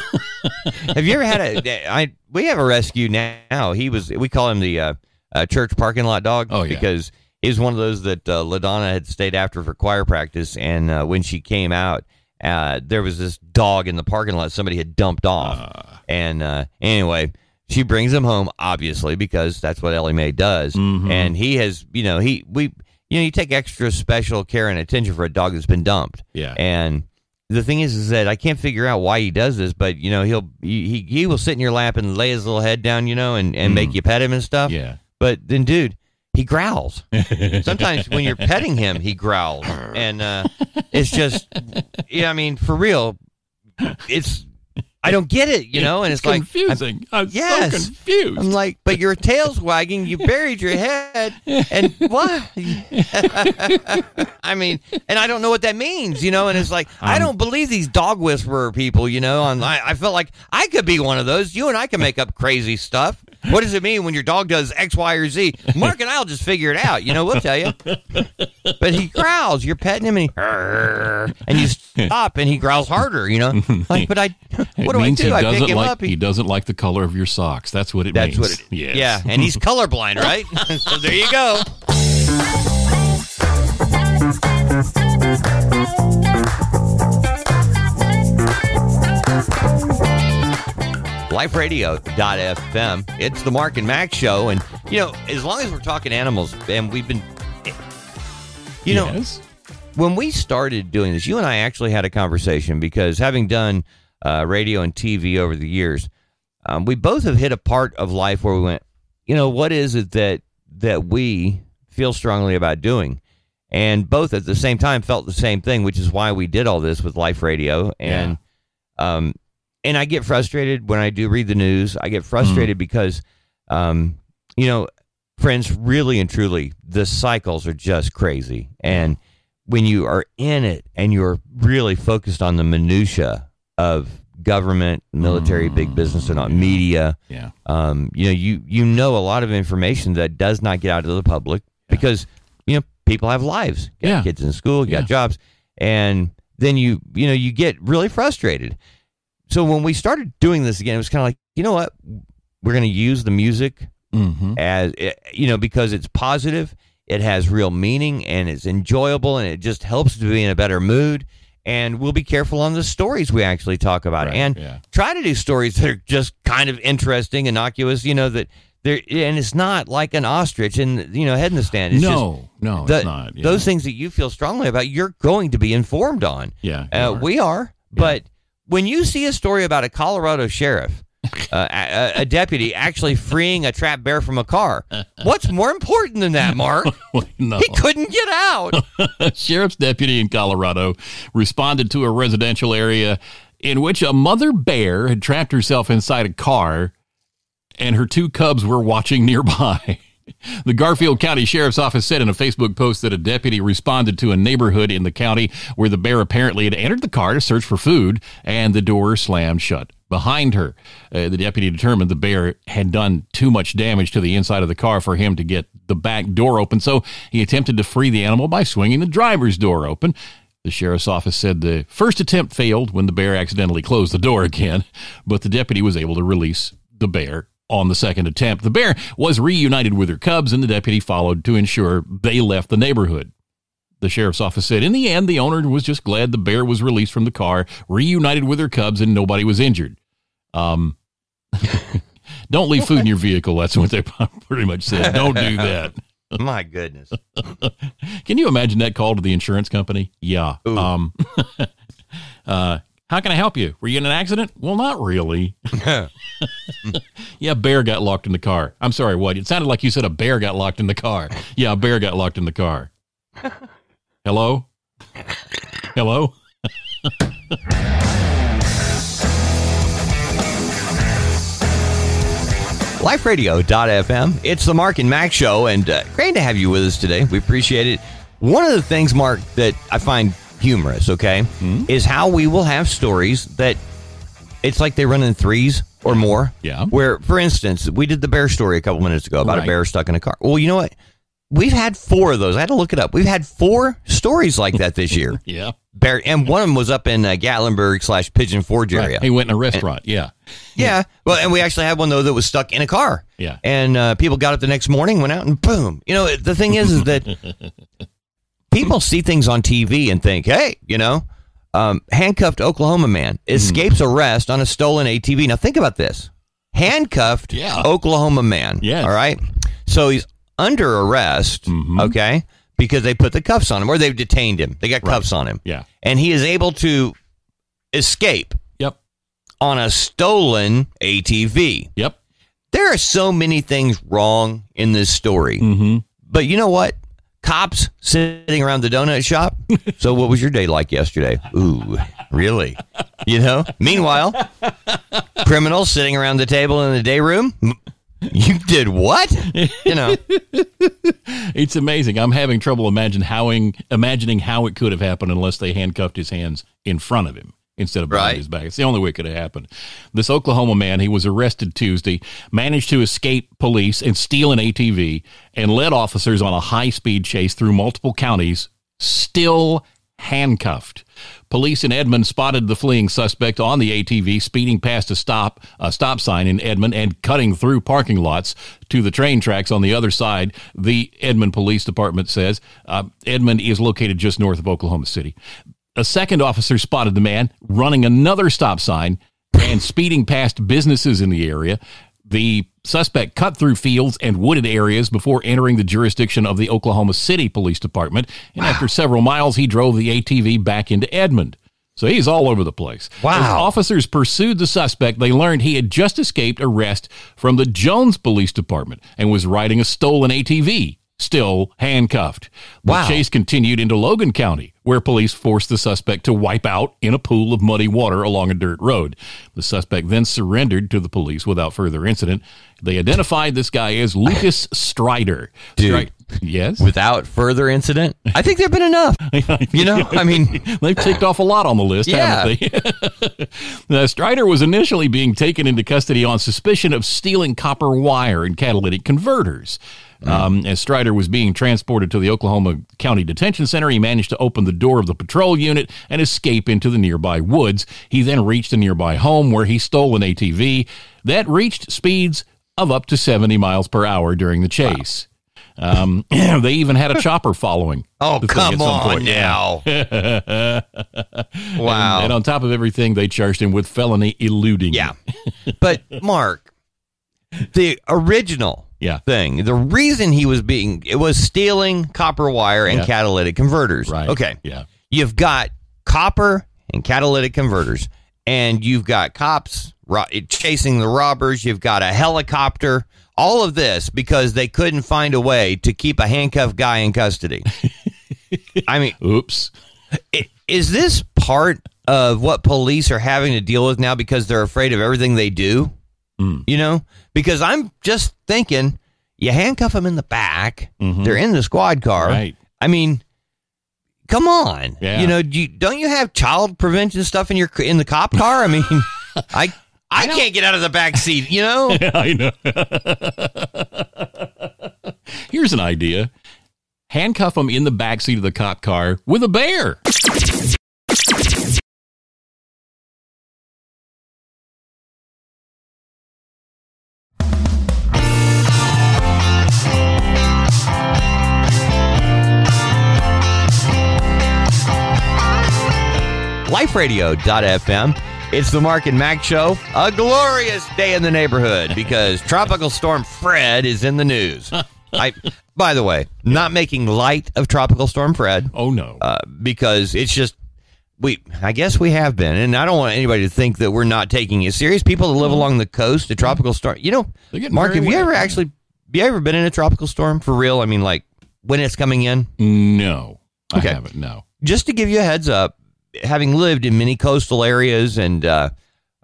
<laughs> have you ever had a? I we have a rescue now. He was we call him the uh, uh, church parking lot dog. Oh, yeah. because he's one of those that uh, Ladonna had stayed after for choir practice, and uh, when she came out, uh, there was this dog in the parking lot somebody had dumped off, Ah. and uh, anyway. She brings him home, obviously, because that's what Ellie Mae does. Mhm. And he has, you know, he we, you know, you take extra special care and attention for a dog that's been dumped. Yeah. And the thing is, is that I can't figure out why he does this, but you know, he'll he he, he will sit in your lap and lay his little head down, you know, and, and make you pet him and stuff. Mm. Yeah. But then, dude, he growls. <laughs> Sometimes when you're petting him, he growls, and uh, it's just, yeah. I mean, for real, it's I don't get it, you know. And it's, like confusing. I'm, Yes. so confused. I'm like, but your tail's wagging. You buried your head, and <laughs> what? <laughs> I mean, and I don't know what that means, you know. And it's like, I um, don't believe these dog whisperer people, you know. And I, I felt like I could be one of those. You and I can make up crazy stuff. What does it mean when your dog does X, Y, or Z? Mark and I'll just figure it out. You know, we'll tell you. But he growls. You're petting him, and he, and you stop, and he growls harder. You know, like, but I, what do I means do? he I pick doesn't him like up, he- he doesn't like the color of your socks. That's what it That's means. what it Yes. Yeah, and he's <laughs> colorblind, right? <laughs> so there you go. LifeRadio.fm. It's the Mark and Max show. And, you know, as long as we're talking animals, and we've been, you know, Yes. when we started doing this, you and I actually had a conversation because having done uh, radio and TV over the years, um, we both have hit a part of life where we went, you know, what is it that that we feel strongly about doing? And both at the same time felt the same thing, which is why we did all this with Life Radio. And um, and I get frustrated when I do read the news. I get frustrated because, um, you know, friends, really and truly, the cycles are just crazy. And when you are in it and you're really focused on the minutia of government, military, big business, and not media, Yeah. um, you know, you you know a lot of information that does not get out to the public because you know people have lives, got Yeah. kids in school, got Yeah. jobs, and then you you know you get really frustrated. So when we started doing this again, it was kind of like you know what we're going to use the music Mm-hmm. as eh, you know because it's positive it has real meaning and it's enjoyable and it just helps to be in a better mood and we'll be careful on the stories we actually talk about Right, and yeah. try to do stories that are just kind of interesting innocuous you know that they're and it's not like an ostrich in you know head in the stand it's no, no, the- it's not. yeah. those things that you feel strongly about you're going to be informed on Yeah, uh, are. we are but when you see a story about a colorado sheriff uh, a, a deputy actually freeing a trapped bear from a car. What's more important than that, Mark? <laughs> no. He couldn't get out. <laughs> sheriff's deputy in Colorado responded to a residential area in which a mother bear had trapped herself inside a car and her two cubs were watching <laughs> nearby. The Garfield County Sheriff's Office said in a Facebook post that a deputy responded to a neighborhood in the county where the bear apparently had entered the car to search for food and the door slammed shut behind her. Uh, the deputy determined the bear had done too much damage to the inside of the car for him to get the back door open, so he attempted to free the animal by swinging the driver's door open. The sheriff's office said the first attempt failed when the bear accidentally closed the door again, but the deputy was able to release the bear on the second attempt. The bear was reunited with her cubs, and the deputy followed to ensure they left the neighborhood. The sheriff's office said in the end, the owner was just glad the bear was released from the car, reunited with her cubs, and nobody was injured. Um, <laughs> don't leave food in your vehicle. That's what they <laughs> pretty much said. Don't do that. <laughs> My goodness. Can you imagine that call to the insurance company? Yeah. Ooh. Um, uh, how can I help you? Were you in an accident? Well, not really. yeah, bear got locked in the car. I'm sorry, what? It sounded like you said a bear got locked in the car. Yeah, a bear got locked in the car. Hello? Hello? LifeRadio.fm. It's the Mark and Max show, and uh, great to have you with us today. We appreciate it. One of the things, Mark, that I find humorous, okay, is how we will have stories that it's like they run in threes or more. Yeah. Where, for instance, we did the bear story a couple minutes ago about a bear stuck in a car. Well, you know what? We've had four of those. I had to look it up. We've had four stories like that this year. <laughs> Yeah. Bear, and one of them was up in uh, Gatlinburg slash Pigeon Forge area. He went in a restaurant. Yeah. Yeah. Well, and we actually had one though that was stuck in a car. Yeah. And uh, people got up the next morning, went out, and boom. You know, the thing is, is that <laughs> people see things on TV and think, hey, you know, um, handcuffed Oklahoma man escapes arrest on a stolen ATV. Now think about this: handcuffed Yeah. Oklahoma man. Yeah. All right. So he's under arrest. Okay. Because they put the cuffs on him, or they've detained him. They got cuffs on him. Yeah. And he is able to escape Yep. on a stolen ATV. Yep. There are so many things wrong in this story. Mm-hmm. But you know what? Cops sitting around the donut shop. <laughs> so what was your day like yesterday? Ooh, really? You know? Meanwhile, criminals sitting around the table in the day room. <laughs> You did what? You know. <laughs> It's amazing. I'm having trouble imagining how imagining how it could have happened unless they handcuffed his hands in front of him instead of behind Right. his back. It's the only way it could have happened. This Oklahoma man, he was arrested Tuesday, managed to escape police and steal an ATV, and led officers on a high speed chase through multiple counties. Still handcuffed. Police in Edmond spotted the fleeing suspect on the ATV speeding past a stop a stop sign in Edmond and cutting through parking lots to the train tracks on the other side. The Edmond Police Department says uh, Edmond is located just north of Oklahoma City. A second officer spotted the man running another stop sign and speeding past businesses in the area. The suspect cut through fields and wooded areas before entering the jurisdiction of the Oklahoma City Police Department. And after several miles, he drove the ATV back into Edmond. So he's all over the place. Wow. As officers pursued the suspect, they learned he had just escaped arrest from the Jones Police Department and was riding a stolen ATV, still handcuffed. The Wow. chase continued into Logan County, where police forced the suspect to wipe out in a pool of muddy water along a dirt road. The suspect then surrendered to the police without further incident. They identified this guy as Lucas Strider. Dude. yes? Without further incident, I think there've been enough. <laughs> You know, I mean, <laughs> They've ticked off a lot on the list, haven't they? <laughs> Strider was initially being taken into custody on suspicion of stealing copper wire and catalytic converters. Um, as Strider was being transported to the Oklahoma County Detention Center, he managed to open the door of the patrol unit and escape into the nearby woods. He then reached a nearby home where he stole an ATV that reached speeds of up to 70 miles per hour during the chase. Um, <clears throat> they even had a chopper following. oh come on point. Now. <laughs> wow. And, and on top of everything, they charged him with felony eluding. Yeah. But Mark, the original Yeah. thing, the reason he was being it was stealing copper wire and Yeah. catalytic converters. Right. Okay. Yeah. You've got copper and catalytic converters and you've got cops ro- chasing the robbers, you've got a helicopter, all of this because they couldn't find a way to keep a handcuffed guy in custody. <laughs> I mean, Oops. Is this part of what police are having to deal with now because they're afraid of everything they do? Mm. You know, because I'm just thinking, you handcuff them in the back. Mhm. They're in the squad car. Right. I mean, come on. Yeah. You know, do you, don't you have child prevention stuff in your in the cop car? I mean, <laughs> I I, can't get out of the back seat. You know. <laughs> yeah, I know. Here's an idea. Handcuff them in the back seat of the cop car with a bear. liferadio.fm. It's the Mark and Mack Show. A glorious day in the neighborhood <laughs> because Tropical Storm Fred is in the news. I, by the way, not making light of Tropical Storm Fred Oh no. uh, because it's just we. I guess we have been, and I don't want anybody to think that we're not taking it serious. People that live along the coast, the tropical storm. You know, Mark, have you ever actually? Have you ever been in a tropical storm for real? I mean, like when it's coming in. no. I Okay. haven't. No. just to give you a heads up, having lived in many coastal areas and uh,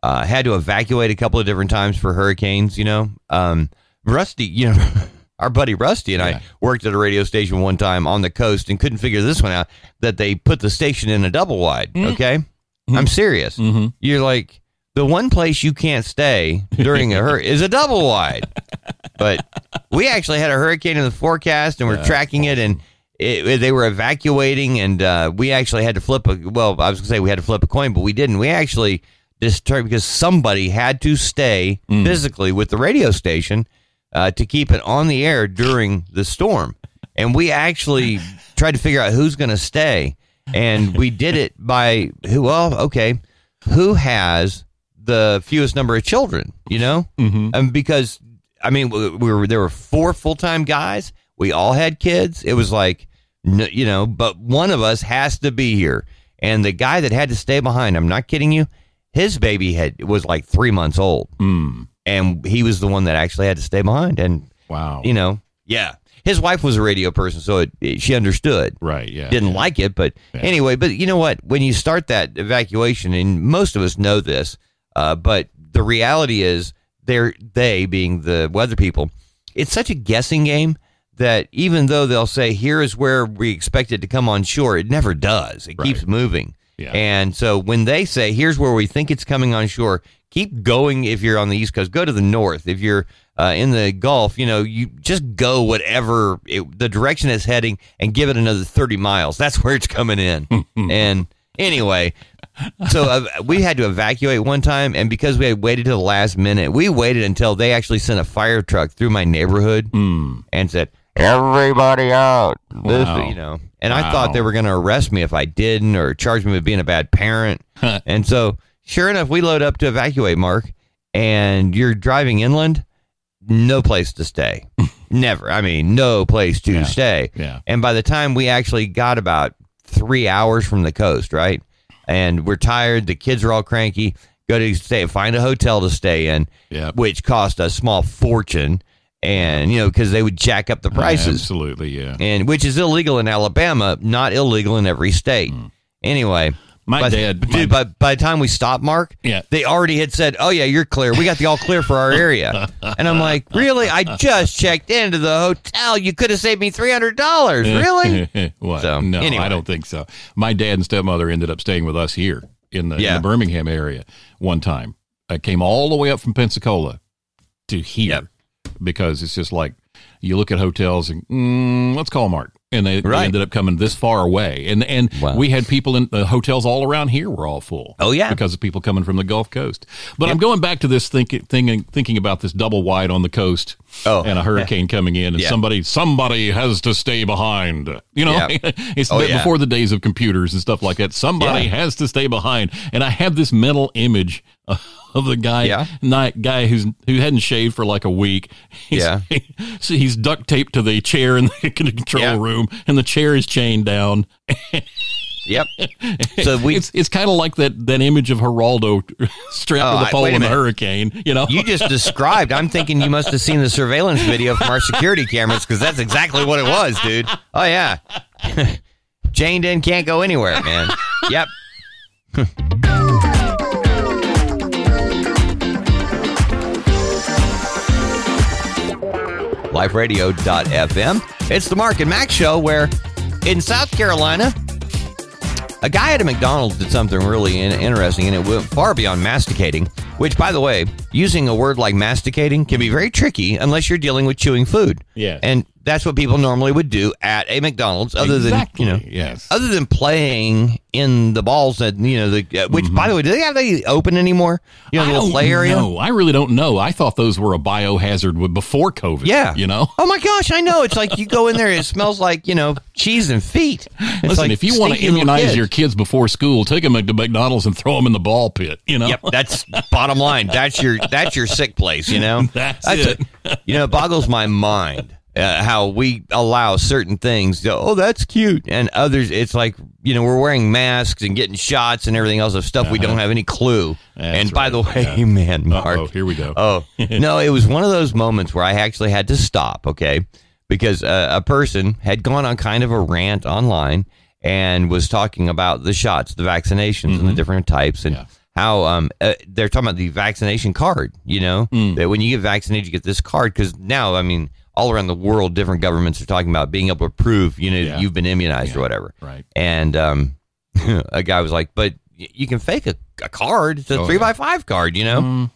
uh, had to evacuate a couple of different times for hurricanes, you know, um, Rusty, you know, <laughs> our buddy Rusty and Yeah. I worked at a radio station one time on the coast and couldn't figure this one out that they put the station in a double wide. Okay. I'm serious. Mm-hmm. You're like, the one place you can't stay during a hurricane is a double wide. <laughs> But we actually had a hurricane in the forecast and we're tracking it and it, they were evacuating and uh, we actually had to flip a well i was going to say we had to flip a coin but we didn't we actually just turned because somebody had to stay physically with the radio station uh, to keep it on the air during the storm and we actually tried to figure out who's going to stay and we did it by who well okay who has the fewest number of children you know Mm-hmm. um, because I mean, we we were there were four full time guys. We all had kids. It was like, you know, but one of us has to be here. And the guy that had to stay behind, I'm not kidding you, his baby had was like three months old, Mm. and he was the one that actually had to stay behind. And Wow. you know, yeah, his wife was a radio person, so it, it- she understood right. Yeah. didn't yeah. like it, but Yeah. anyway. But you know what? When you start that evacuation, and most of us know this, uh, but the reality is, they're they being the weather people. It's such a guessing game that even though they'll say here is where we expect it to come on shore, it never does. It keeps moving. Yeah. And so when they say here's where we think it's coming on shore, keep going if you're on the east coast. Go to the north. If you're uh, in the Gulf, you know, you just go whatever it, the direction it's heading and give it another 30 miles. That's where it's coming in. <laughs> and anyway, so uh, we had to evacuate one time, and because we had waited to the last minute, we waited until they actually sent a fire truck through my neighborhood and said, "Everybody out!" This, Wow. you know, and I thought they were going to arrest me if I didn't, or charge me with being a bad parent. <laughs> and so, sure enough, we load up to evacuate, Mark, and you're driving inland. No place to stay. <laughs> Never. I mean, no place to Yeah. stay. Yeah. And by the time we actually got about three hours from the coast, right? And we're tired. The kids are all cranky. Go to stay, find a hotel to stay in, Yep. which cost a small fortune. And, you know, because they would jack up the prices, Absolutely, yeah. and which is illegal in Alabama, not illegal in every state. Anyway. Hmm. My by, dad- dude, my- by, by the time we stopped, Mark, Yeah. they already had said, "Oh yeah, you're clear. We got the all clear for our area." and I'm like, "Really? I just checked into the hotel. You could have saved me three hundred dollars. <laughs> Really?" what? So, no, anyway. I don't think so. My dad and stepmother ended up staying with us here in the, in the Birmingham area one time. I came all the way up from Pensacola to here Yep. Because it's just like you look at hotels and mm, let's call Mark. And they, they ended up coming this far away, and and Wow. we had people in the hotels all around here were all full. Oh, yeah. because of people coming from the Gulf Coast. But I'm going back to this thinking thinking thinking about this double wide on the coast Oh. and a hurricane <laughs> coming in, and Yeah. somebody somebody has to stay behind. You know, Yeah. <laughs> it's Oh, yeah. before the days of computers and stuff like that. Somebody Yeah. has to stay behind, and I have this mental image <laughs> of the guy, Yeah. night guy who's who hadn't shaved for like a week. He's, Yeah. so he's duct taped to the chair in the control Yeah. room, and the chair is chained down. Yep. So we <laughs> it's it's kind of like that that image of Geraldo strapped Oh, to the oh, pole wait a in the hurricane. You know, you just described. I'm thinking you must have seen the surveillance video from our security cameras because that's exactly what it was, dude. Oh yeah. <laughs> Chained in, can't go anywhere, man. Yep. <laughs> LifeRadio.fm. It's the Mark and Max show where in South Carolina, a guy at a McDonald's did something really interesting, and it went far beyond masticating. Which, by the way, using a word like masticating can be very tricky unless you're dealing with chewing food. Yes. and that's what people normally would do at a McDonald's, other exactly. than you know, yes. other than playing in the balls that you know the. Uh, which, by the way, do they have they open anymore? You know, the Mm-hmm. I little play area. know. I really don't know. I thought those were a biohazard before COVID. Yeah, you know. Oh my gosh, I know. It's like you go in there, it smells like you know cheese and feet. It's Listen, like if you want to immunize kids. your kids before school, take them to McDonald's and throw them in the ball pit. You know. Yep, that's bottom line. That's your that's your sick place. You know, <laughs> That's it. you know, it boggles my mind uh, how we allow certain things. To, oh, that's cute, and others, it's like you know we're wearing masks and getting shots and everything else of stuff we don't have any clue. Uh-huh. That's and by the way, yeah. man, Mark, Oh, here we go. <laughs> Oh, no, it was one of those moments where I actually had to stop, okay? Because uh, a person had gone on kind of a rant online and was talking about the shots, the vaccinations, and the different types, and Yeah. how um uh, they're talking about the vaccination card. You know that when you get vaccinated, you get this card because now, I mean, all around the world, different governments are talking about being able to prove you know Yeah. you've been immunized or whatever. Right. And um, <laughs> a guy was like, "But you can fake a, a card. It's a Oh, three yeah. by five card, you know." Mm,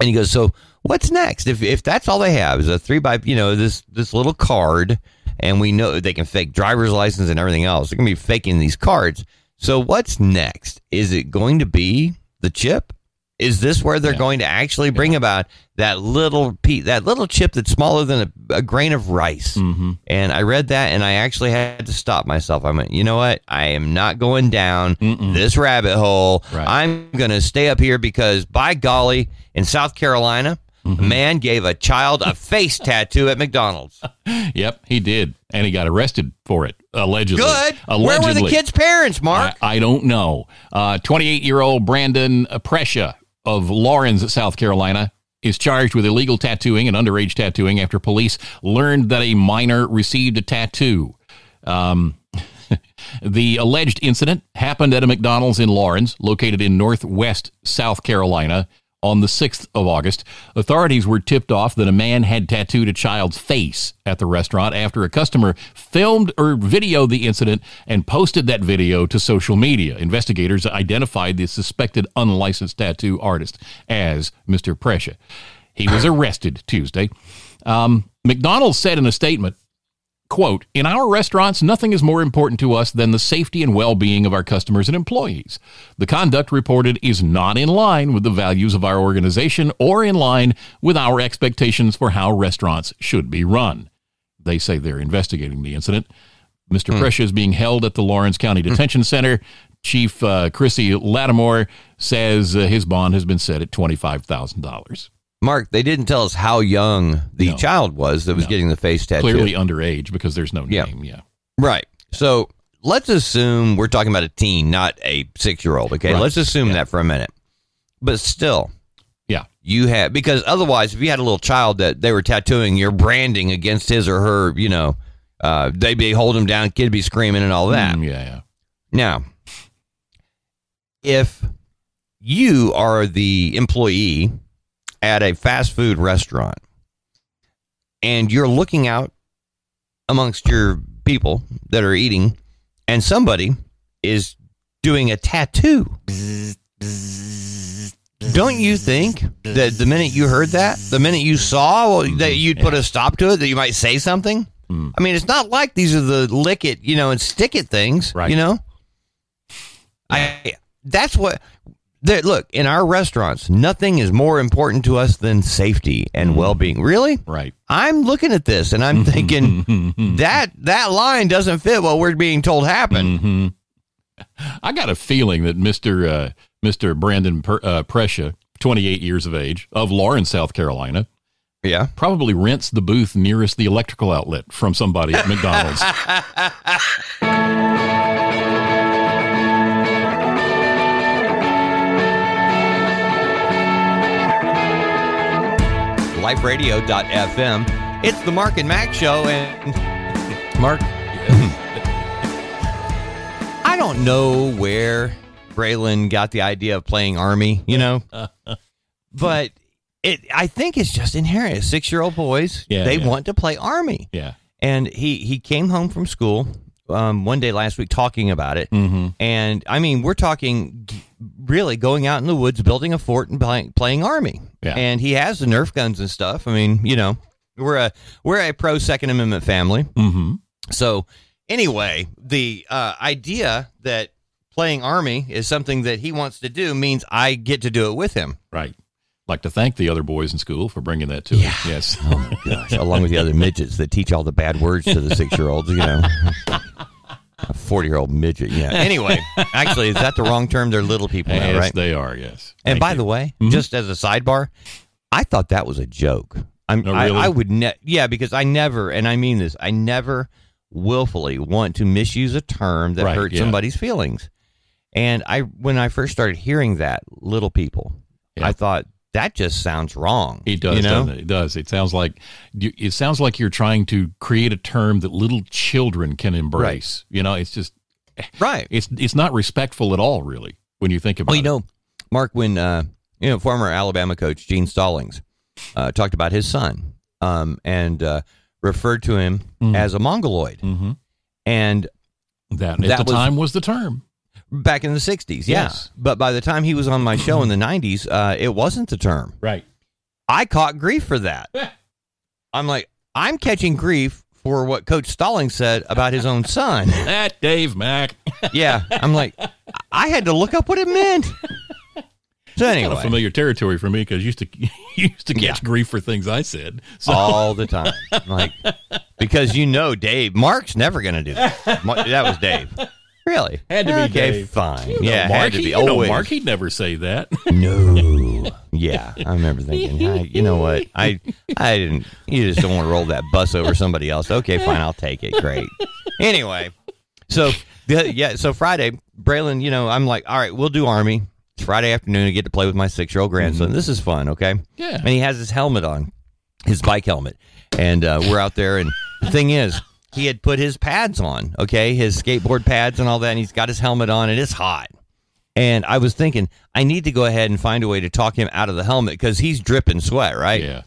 And he goes, "So what's next? If if that's all they have is a three by you know this this little card, and we know they can fake driver's license and everything else. They're gonna be faking these cards. So what's next? Is it going to be the chip? Is this where they're Yeah. going to actually bring about that little pe- that little chip that's smaller than a, a grain of rice?" hmm And I read that, and I actually had to stop myself. I went, you know what? I am not going down Mm-mm. this rabbit hole. Right. I'm going to stay up here because, by golly, in South Carolina, Mm-hmm. a man gave a child a face <laughs> tattoo at McDonald's. <laughs> Yep, he did, and he got arrested for it allegedly. Good. Allegedly. Where were the kids' parents, Mark? I, I don't know. 28 year old Brandon Prescia of Laurens, South Carolina, is charged with illegal tattooing and underage tattooing after police learned that a minor received a tattoo. Um, <laughs> the alleged incident happened at a McDonald's in Laurens, located in northwest South Carolina, on the 6th of August. Authorities were tipped off that a man had tattooed a child's face at the restaurant after a customer filmed or videoed the incident and posted that video to social media. Investigators identified the suspected unlicensed tattoo artist as Mr. Prescia. He was <laughs> arrested Tuesday. Um, McDonald's said in a statement, quote, In our restaurants, nothing is more important to us than the safety and well being of our customers and employees. The conduct reported is not in line with the values of our organization or in line with our expectations for how restaurants should be run. They say they're investigating the incident. Mr. Hmm. Prescia is being held at the Laurens County Detention Center. Chief uh, Chrissy Lattimore says uh, his bond has been set at $25,000. Mark, they didn't tell us how young the No. child was that was No. getting the face tattoo. Clearly underage because there's no name. Yeah. Right. So let's assume we're talking about a teen, not a six year old. Okay. Right. Let's assume that for a minute. But still, Yeah. you have, because otherwise, if you had a little child that they were tattooing, you're branding against his or her, you know, uh, they'd be holding him down, kid be screaming and all that. Mm, yeah. Yeah. Now, if you are the employee at a fast food restaurant and you're looking out amongst your people that are eating and somebody is doing a tattoo, don't you think that the minute you heard that, the minute you saw well, that you'd put a stop to it, that you might say something? Mm. I mean, it's not like these are the lick it, you know, and stick it things, Right. you know? I that's what there, look in our restaurants. Nothing is more important to us than safety and well-being. Really, Right. I'm looking at this and I'm thinking <laughs> that that line doesn't fit what we're being told happened. hmm I got a feeling that Mr. Uh, Mr. Brandon per, uh, Prescia, 28 years of age, of Laurens, South Carolina, Yeah, probably rents the booth nearest the electrical outlet from somebody at McDonald's. <laughs> liferadio.fm. It's the Mark and Mack show, and <laughs> Mark, <laughs> I don't know where Braylon got the idea of playing Army, you know, <laughs> but it. I think it's just inherent. Six year old boys, Yeah, they yeah. want to play Army, yeah. and he he came home from school um, one day last week talking about it. hmm And I mean, we're talking really going out in the woods, building a fort, and playing, playing army. Yeah. And he has the Nerf guns and stuff. I mean, you know, we're a we're a pro Second Amendment family. hmm So anyway, the uh, idea that playing army is something that he wants to do means I get to do it with him. Right. Like to thank the other boys in school for bringing that to us. Yes. <laughs> Oh my gosh! Along with the other midgets that teach all the bad words to the six year olds, you know. <laughs> A forty year old midget, yeah. Anyway, actually, is that the wrong term? They're little people now, yes, right? they are. Yes. And Thank by you. the way, Mhm. just as a sidebar, I thought that was a joke. I'm, Oh, I. I would ne- yeah, because I never, and I mean this, I never willfully want to misuse a term that Right, hurts yeah. somebody's feelings. And I, when I first started hearing that, little people, Yeah. I thought that just sounds wrong. It does, you know? doesn't it? It does. It sounds like it sounds like you're trying to create a term that little children can embrace. You know, it's just Right. it's it's not respectful at all, really, when you think about it. Well, you it. know, Mark, when uh, you know former Alabama coach Gene Stallings uh, talked about his son um, and uh, referred to him Mhm. as a mongoloid, hmm and That at That the was- time was the term. Back in the 60s yeah Yes. but by the time he was on my show in the <clears throat> 90s uh, it wasn't the term Right. i caught grief for that <laughs> i'm like i'm catching grief for what coach stalling said about his own son <laughs> That Dave Mack. <laughs> yeah i'm like i had to look up what it meant so Kind of anyway familiar territory for me because used to used to catch Yeah. grief for things I said. So all the time like because you know dave mark's never gonna do that that was dave really Had to be okay Dave. fine You know yeah Mark, had to be you know Mark, he'd never say that. No. <laughs> Yeah, I remember thinking, I, you know what? I I didn't. You just don't want to roll that bus over somebody else. Okay, fine, I'll take it. Great. Anyway, so yeah, so Friday, Braylon, you know, I'm like, all right, we'll do Army. It's Friday afternoon. I get to play with my six year old grandson. This is fun. Okay. Yeah. And he has his helmet on, his bike helmet, and uh, we're out there. And the thing is, he had put his pads on. Okay, his skateboard pads and all that. And he's got his helmet on, and it's hot. And I was thinking, I need to go ahead and find a way to talk him out of the helmet because he's dripping sweat, right? Yeah.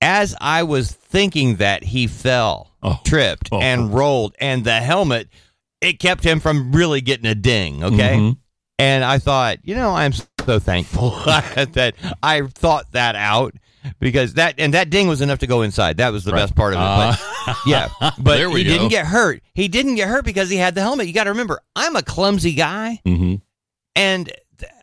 As I was thinking that, he fell, Oh. tripped, Oh. and rolled, and the helmet, it kept him from really getting a ding, okay? Mhm. And I thought, you know, I'm so thankful <laughs> that I thought that out because that and that ding was enough to go inside. That was the Right. best part of it. Uh, But, yeah, <laughs> but There we he go. didn't get hurt. He didn't get hurt because he had the helmet. You got to remember, I'm a clumsy guy, mhm. and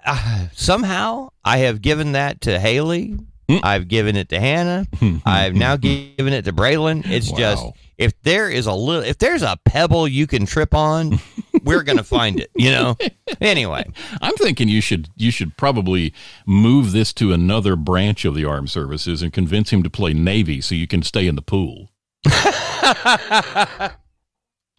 uh, somehow I have given that to Haley. Mm. I've given it to Hannah. <laughs> I've now given it to Braylon. It's Wow. just if there is a little, if there's a pebble you can trip on, <laughs> we're gonna find it. You know. Anyway, <laughs> I'm thinking you should you should probably move this to another branch of the armed services and convince him to play Navy so you can stay in the pool. <laughs>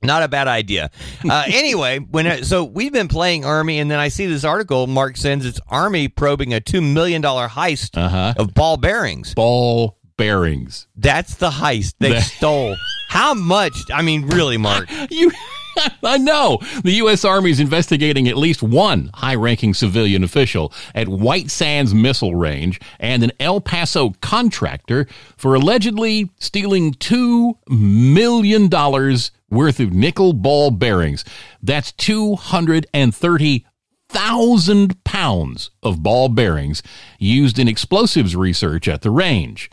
Not a bad idea. Uh, anyway, when it, so we've been playing Army, and then I see this article. Mark sends it's Army probing a two million dollar heist Uh huh. of ball bearings. Ball bearings. That's the heist they stole. How much? I mean, really, Mark? <laughs> You, <laughs> I know. The U.S. Army is investigating at least one high ranking civilian official at White Sands Missile Range and an El Paso contractor for allegedly stealing $2 million worth of nickel ball bearings. That's 230,000 pounds of ball bearings used in explosives research at the range.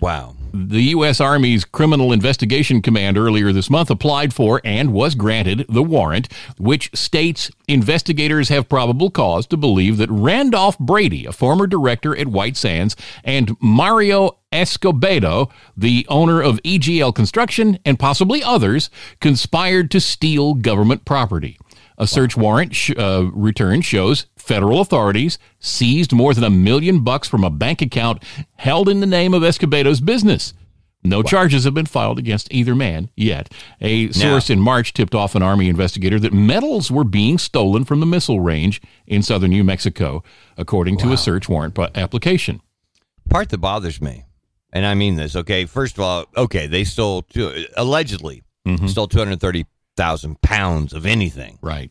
Wow. The U.S. Army's Criminal Investigation Command earlier this month applied for and was granted the warrant, which states investigators have probable cause to believe that Randolph Brady, a former director at White Sands, and Mario Escobedo, the owner of EGL Construction, and possibly others, conspired to steal government property. A search warrant sh- uh, return shows federal authorities seized more than a million bucks from a bank account held in the name of Escobedo's business. No charges have been filed against either man yet. A source in March tipped off an Army investigator that metals were being stolen from the missile range in southern New Mexico, according to a search warrant application. Part that bothers me, and I mean this. Okay, first of all, okay, they stole two, allegedly mm-hmm. stole two hundred thirty thousand pounds of anything. Right.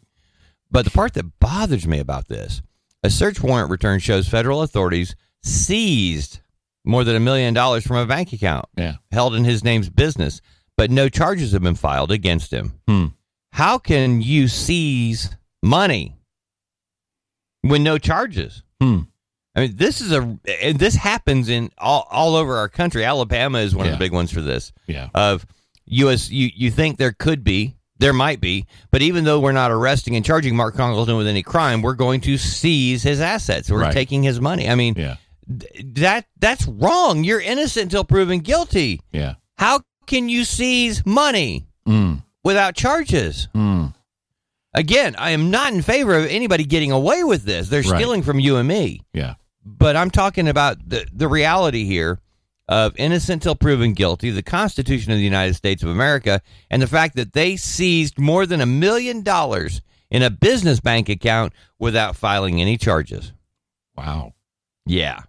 But the part that bothers me about this, a search warrant return shows federal authorities seized more than a million dollars from a bank account Yeah. held in his name's business, but no charges have been filed against him. Hmm. How can you seize money when no charges? Hmm. I mean, this is a and this happens in all, all over our country. Alabama is one of the big ones for this Yeah. of U.S. You, you think there could be, there might be, but even though we're not arresting and charging Mark Congleton with any crime, we're going to seize his assets. We're Right. taking his money. I mean, Yeah. th- that that's wrong. You're innocent until proven guilty. Yeah. How can you seize money Mm. without charges? Mm. Again, I am not in favor of anybody getting away with this. They're Right. stealing from you and me. Yeah. But I'm talking about the, the reality here of innocent till proven guilty, the Constitution of the United States of America, and the fact that they seized more than a million dollars in a business bank account without filing any charges. Wow. Yeah.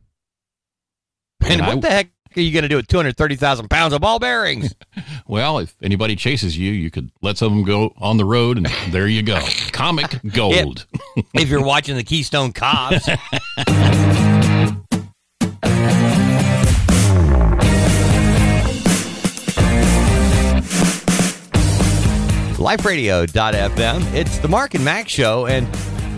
And, And what I- the heck are you going to do with 230,000 pounds of ball bearings? <laughs> Well, if anybody chases you, you could let some of them go on the road, and there you go. <laughs> Comic gold. if you're watching the Keystone Cops. <laughs> LifeRadio.fm. It's the Mark and Mack show, and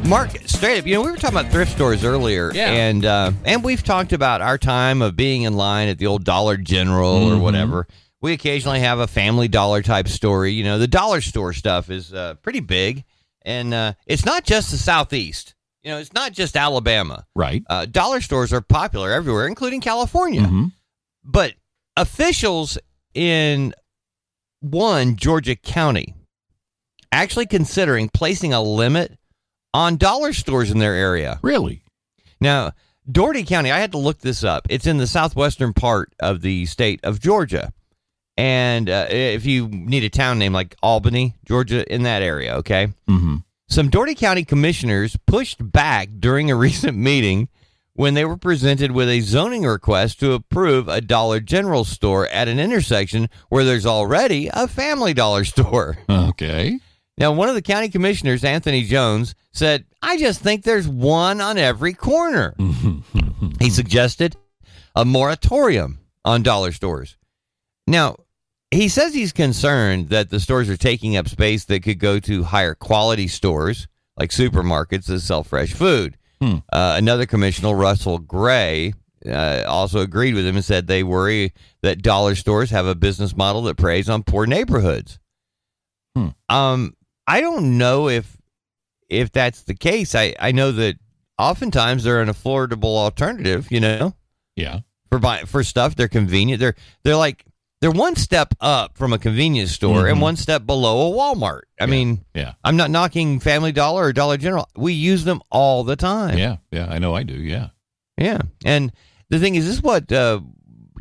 Mark, straight up, you know, we were talking about thrift stores earlier, Yeah. and uh, and we've talked about our time of being in line at the old Dollar General or whatever. We occasionally have a Family Dollar type story. You know, the dollar store stuff is uh, pretty big, and uh, it's not just the Southeast. You know, it's not just Alabama. Right. Uh, dollar stores are popular everywhere, including California. Mhm. But officials in one Georgia county actually considering placing a limit on dollar stores in their area. Really? Now, Dougherty County, I had to look this up. It's in the southwestern part of the state of Georgia. And uh, if you need a town name like Albany, Georgia, in that area, okay? Mm-hmm. Some Dougherty County commissioners pushed back during a <laughs> recent meeting when they were presented with a zoning request to approve a Dollar General store at an intersection where there's already a Family Dollar store. Okay. Now, one of the county commissioners, Anthony Jones, said, I just think there's one on every corner. <laughs> he suggested a moratorium on dollar stores. Now, he says he's concerned that the stores are taking up space that could go to higher quality stores like supermarkets that sell fresh food. Hmm. Uh, another commissioner, Russell Gray, uh, also agreed with him and said they worry that dollar stores have a business model that preys on poor neighborhoods. Hmm. Um, I don't know if if that's the case. I I know that oftentimes they're an affordable alternative. You know, Yeah. for buy, for stuff. They're convenient. They're they're like they're one step up from a convenience store and Mhm. one step below a Walmart. I Yeah. mean, Yeah. I'm not knocking Family Dollar or Dollar General. We use them all the time. Yeah. Yeah. I know I do. Yeah. Yeah. And the thing is, this is what uh,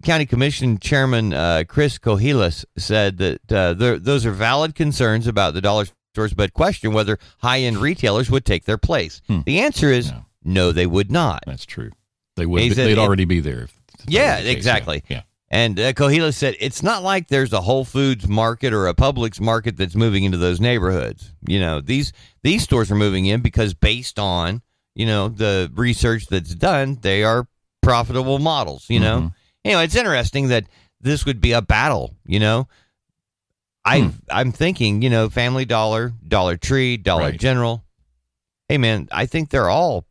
County Commission Chairman uh, Chris Cohilas said that uh, there, those are valid concerns about the dollar stores, but question whether high end retailers would take their place. Hmm. The answer is No. no, they would not. That's true. They would. Said they'd already be there. Yeah, the exactly. Yeah. And uh, Cohilas said it's not like there's a Whole Foods market or a Publix market that's moving into those neighborhoods. You know, these these stores are moving in because based on you know the research that's done, they are profitable models. You know, Mhm. you know it's interesting that this would be a battle. You know, I Hmm. I'm thinking you know Family Dollar, Dollar Tree, Dollar Right. General. Hey man, I think they're all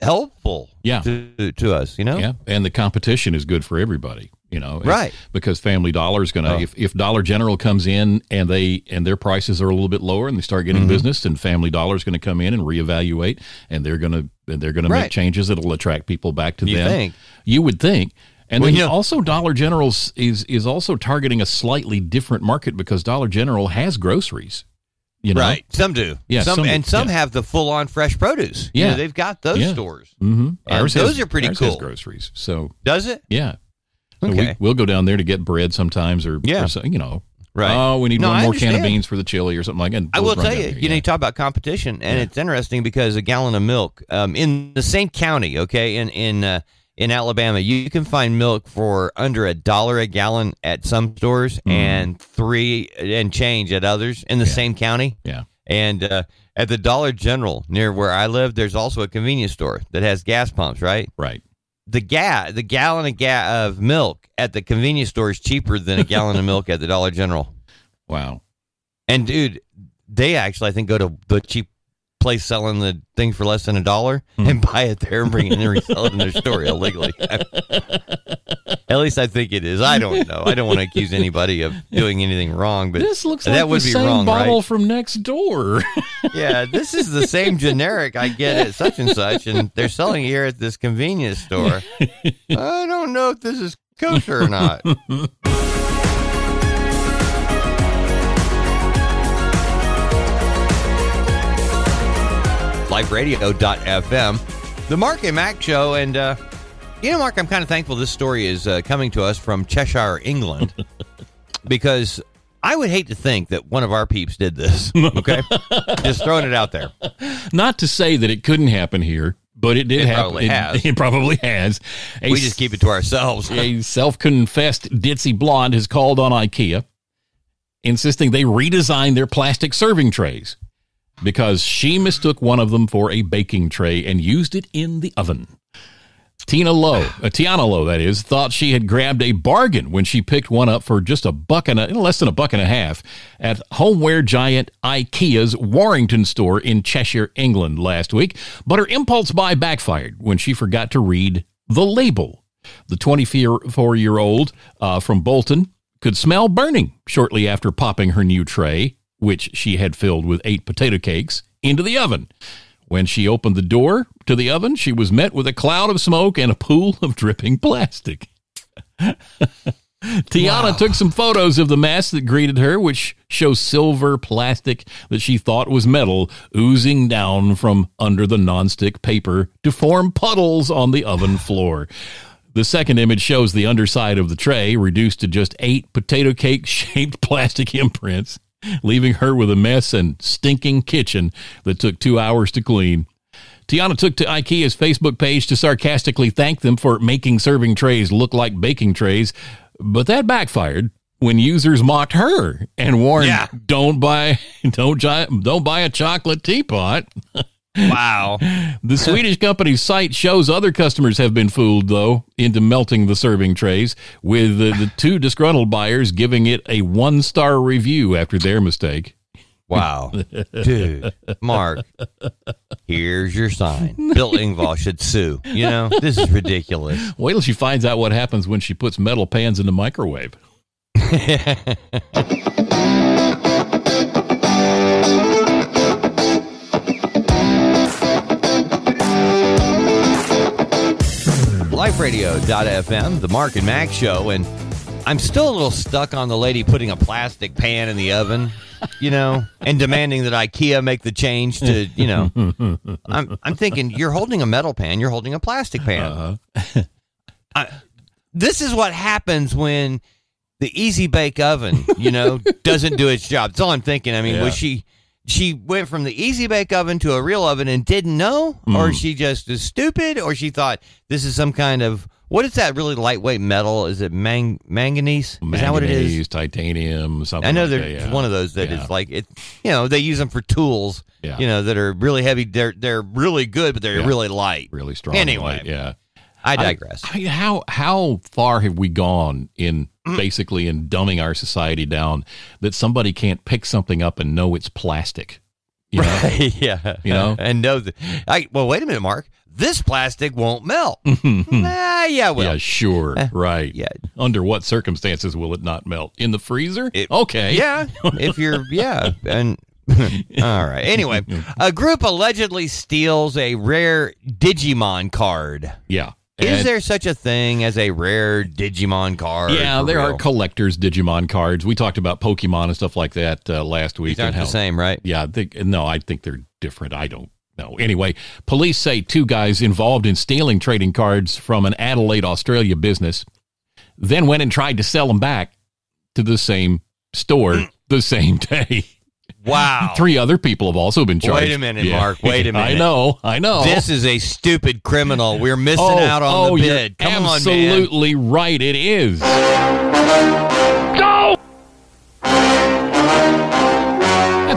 helpful. Yeah. to, to us. You know, Yeah, and the competition is good for everybody. You know, Right. Because Family Dollar is going to Oh. if, if Dollar General comes in and they and their prices are a little bit lower and they start getting Mm-hmm. business, and Family Dollar is going to come in and reevaluate, and they're going to they're going to Right. make changes that'll attract people back to You them. think? You would think. And Well, then you know- also Dollar General is is also targeting a slightly different market because Dollar General has groceries. You know? Right. Some do. Yeah, Some, some and some yeah. have the full on fresh produce. You Yeah. know, they've got those Yeah. stores. Mm-hmm. And those are pretty ours has cool. groceries. So Does it? yeah. So Okay. we, we'll go down there to get bread sometimes or, Yeah. or you know. Right. Oh, we need No, one I more can of beans for the chili or something like that. I will tell you, there, you know, you talk about competition, and Yeah. it's interesting because a gallon of milk um, in the same county, okay, in in uh, in Alabama, you can find milk for under a dollar a gallon at some stores and three and change at others in the. Yeah. same county. Yeah. And uh, at the Dollar General near where I live, there's also a convenience store that has gas pumps, right? Right. the ga- the gallon of ga- of milk at the convenience store is cheaper than a gallon of milk at the Dollar General. <laughs> Wow. And dude, they actually I think go to the cheap place selling the thing for less than a dollar Hmm. and buy it there and bring it in and resell it in their store illegally. <laughs> at least I think it is. I don't know. I don't want to accuse anybody of doing anything wrong, but This looks that would the be same wrong, bottle right? from next door. <laughs> Yeah, this is the same generic I get at such and such, and they're selling it here at this convenience store. <laughs> I don't know if this is kosher or not. LifeRadio.fm, the Mark and Mack Show, and uh, you know, Mark, I'm kind of thankful this story is uh, coming to us from Cheshire, England, <laughs> because I would hate to think that one of our peeps did this. Okay, <laughs> just throwing it out there. Not to say that it couldn't happen here, but it did It happen. probably it, has. <laughs> it probably has. A We just keep it to ourselves. a self-confessed ditzy blonde has called on IKEA, insisting they redesign their plastic serving trays because she mistook one of them for a baking tray and used it in the oven. Tina Lowe, uh, Tiana Lowe, that is, thought she had grabbed a bargain when she picked one up for just a buck and a less than a buck and a half at homeware giant IKEA's Warrington store in Cheshire, England last week. But her impulse buy backfired when she forgot to read the label. The 24 year old uh, from Bolton could smell burning shortly after popping her new tray, which she had filled with eight potato cakes, into the oven. When she opened the door to the oven, she was met with a cloud of smoke and a pool of dripping plastic. <laughs> Tiana took some photos of the mess that greeted her, which shows silver plastic that she thought was metal oozing down from under the nonstick paper to form puddles on the oven floor. The second image shows the underside of the tray reduced to just eight potato cake shaped <laughs> plastic imprints, leaving her with a mess and stinking kitchen that took two hours to clean. Tiana took to IKEA's Facebook page to sarcastically thank them for making serving trays look like baking trays, but that backfired when users mocked her and warned, Yeah. "Don't buy, <laughs> don't don't buy a chocolate teapot." <laughs> Wow. The Swedish company's site shows other customers have been fooled, though, into melting the serving trays, with the, the two disgruntled buyers giving it a one star review after their mistake. Wow. <laughs> Dude, Mark. Here's your sign. Bill Engvall should sue. You know, this is ridiculous. Wait till she finds out what happens when she puts metal pans in the microwave. <laughs> LifeRadio.fm, the Mark and Max show, and I'm still a little stuck on the lady putting a plastic pan in the oven, you know, and demanding that IKEA make the change to, you know. <laughs> I'm I'm thinking you're holding a metal pan, you're holding a plastic pan. Uh-huh. I, this is what happens when the easy bake oven, you know, doesn't do its job. That's all I'm thinking. I mean, Yeah. was she she went from the easy bake oven to a real oven and didn't know, or she just is stupid, or she thought this is some kind of what is that really lightweight metal? Is it mang- manganese? Is that what it is? Manganese, titanium, something. I know like there's that, yeah. one of those that is Yeah. like it. You know, they use them for tools. Yeah. You know that are really heavy. They're they're really good, but they're really light. really strong. Anyway. light, yeah. I digress. I, I mean, how how far have we gone in Mm. Mm-hmm. basically in dumbing our society down that somebody can't pick something up and know it's plastic? You know? <laughs> yeah, You know? <laughs> and know that. I well, wait a minute, Mark. This plastic won't melt. Mm-hmm. <laughs> ah, yeah, well, yeah, sure, eh, right. yeah. Under what circumstances will it not melt? In the freezer? It- okay. Yeah, if you're yeah, and all right. Anyway, a group allegedly steals a rare Digimon card. Yeah. Is there such a thing as a rare Digimon card? Yeah, there are collectors Digimon cards. We talked about Pokemon and stuff like that uh, last week. These aren't and the same, right? Yeah, think no, I think they're different. I don't know. Anyway, police say two guys involved in stealing trading cards from an Adelaide, Australia business then went and tried to sell them back to the same store <clears throat> the same day. Wow. <laughs> Three other people have also been charged. Wait a minute, Mark. Wait a <laughs> minute. I know. I know. This is a stupid criminal. We're missing oh, out on oh, the bid. Come on, man. absolutely right. It is. Go.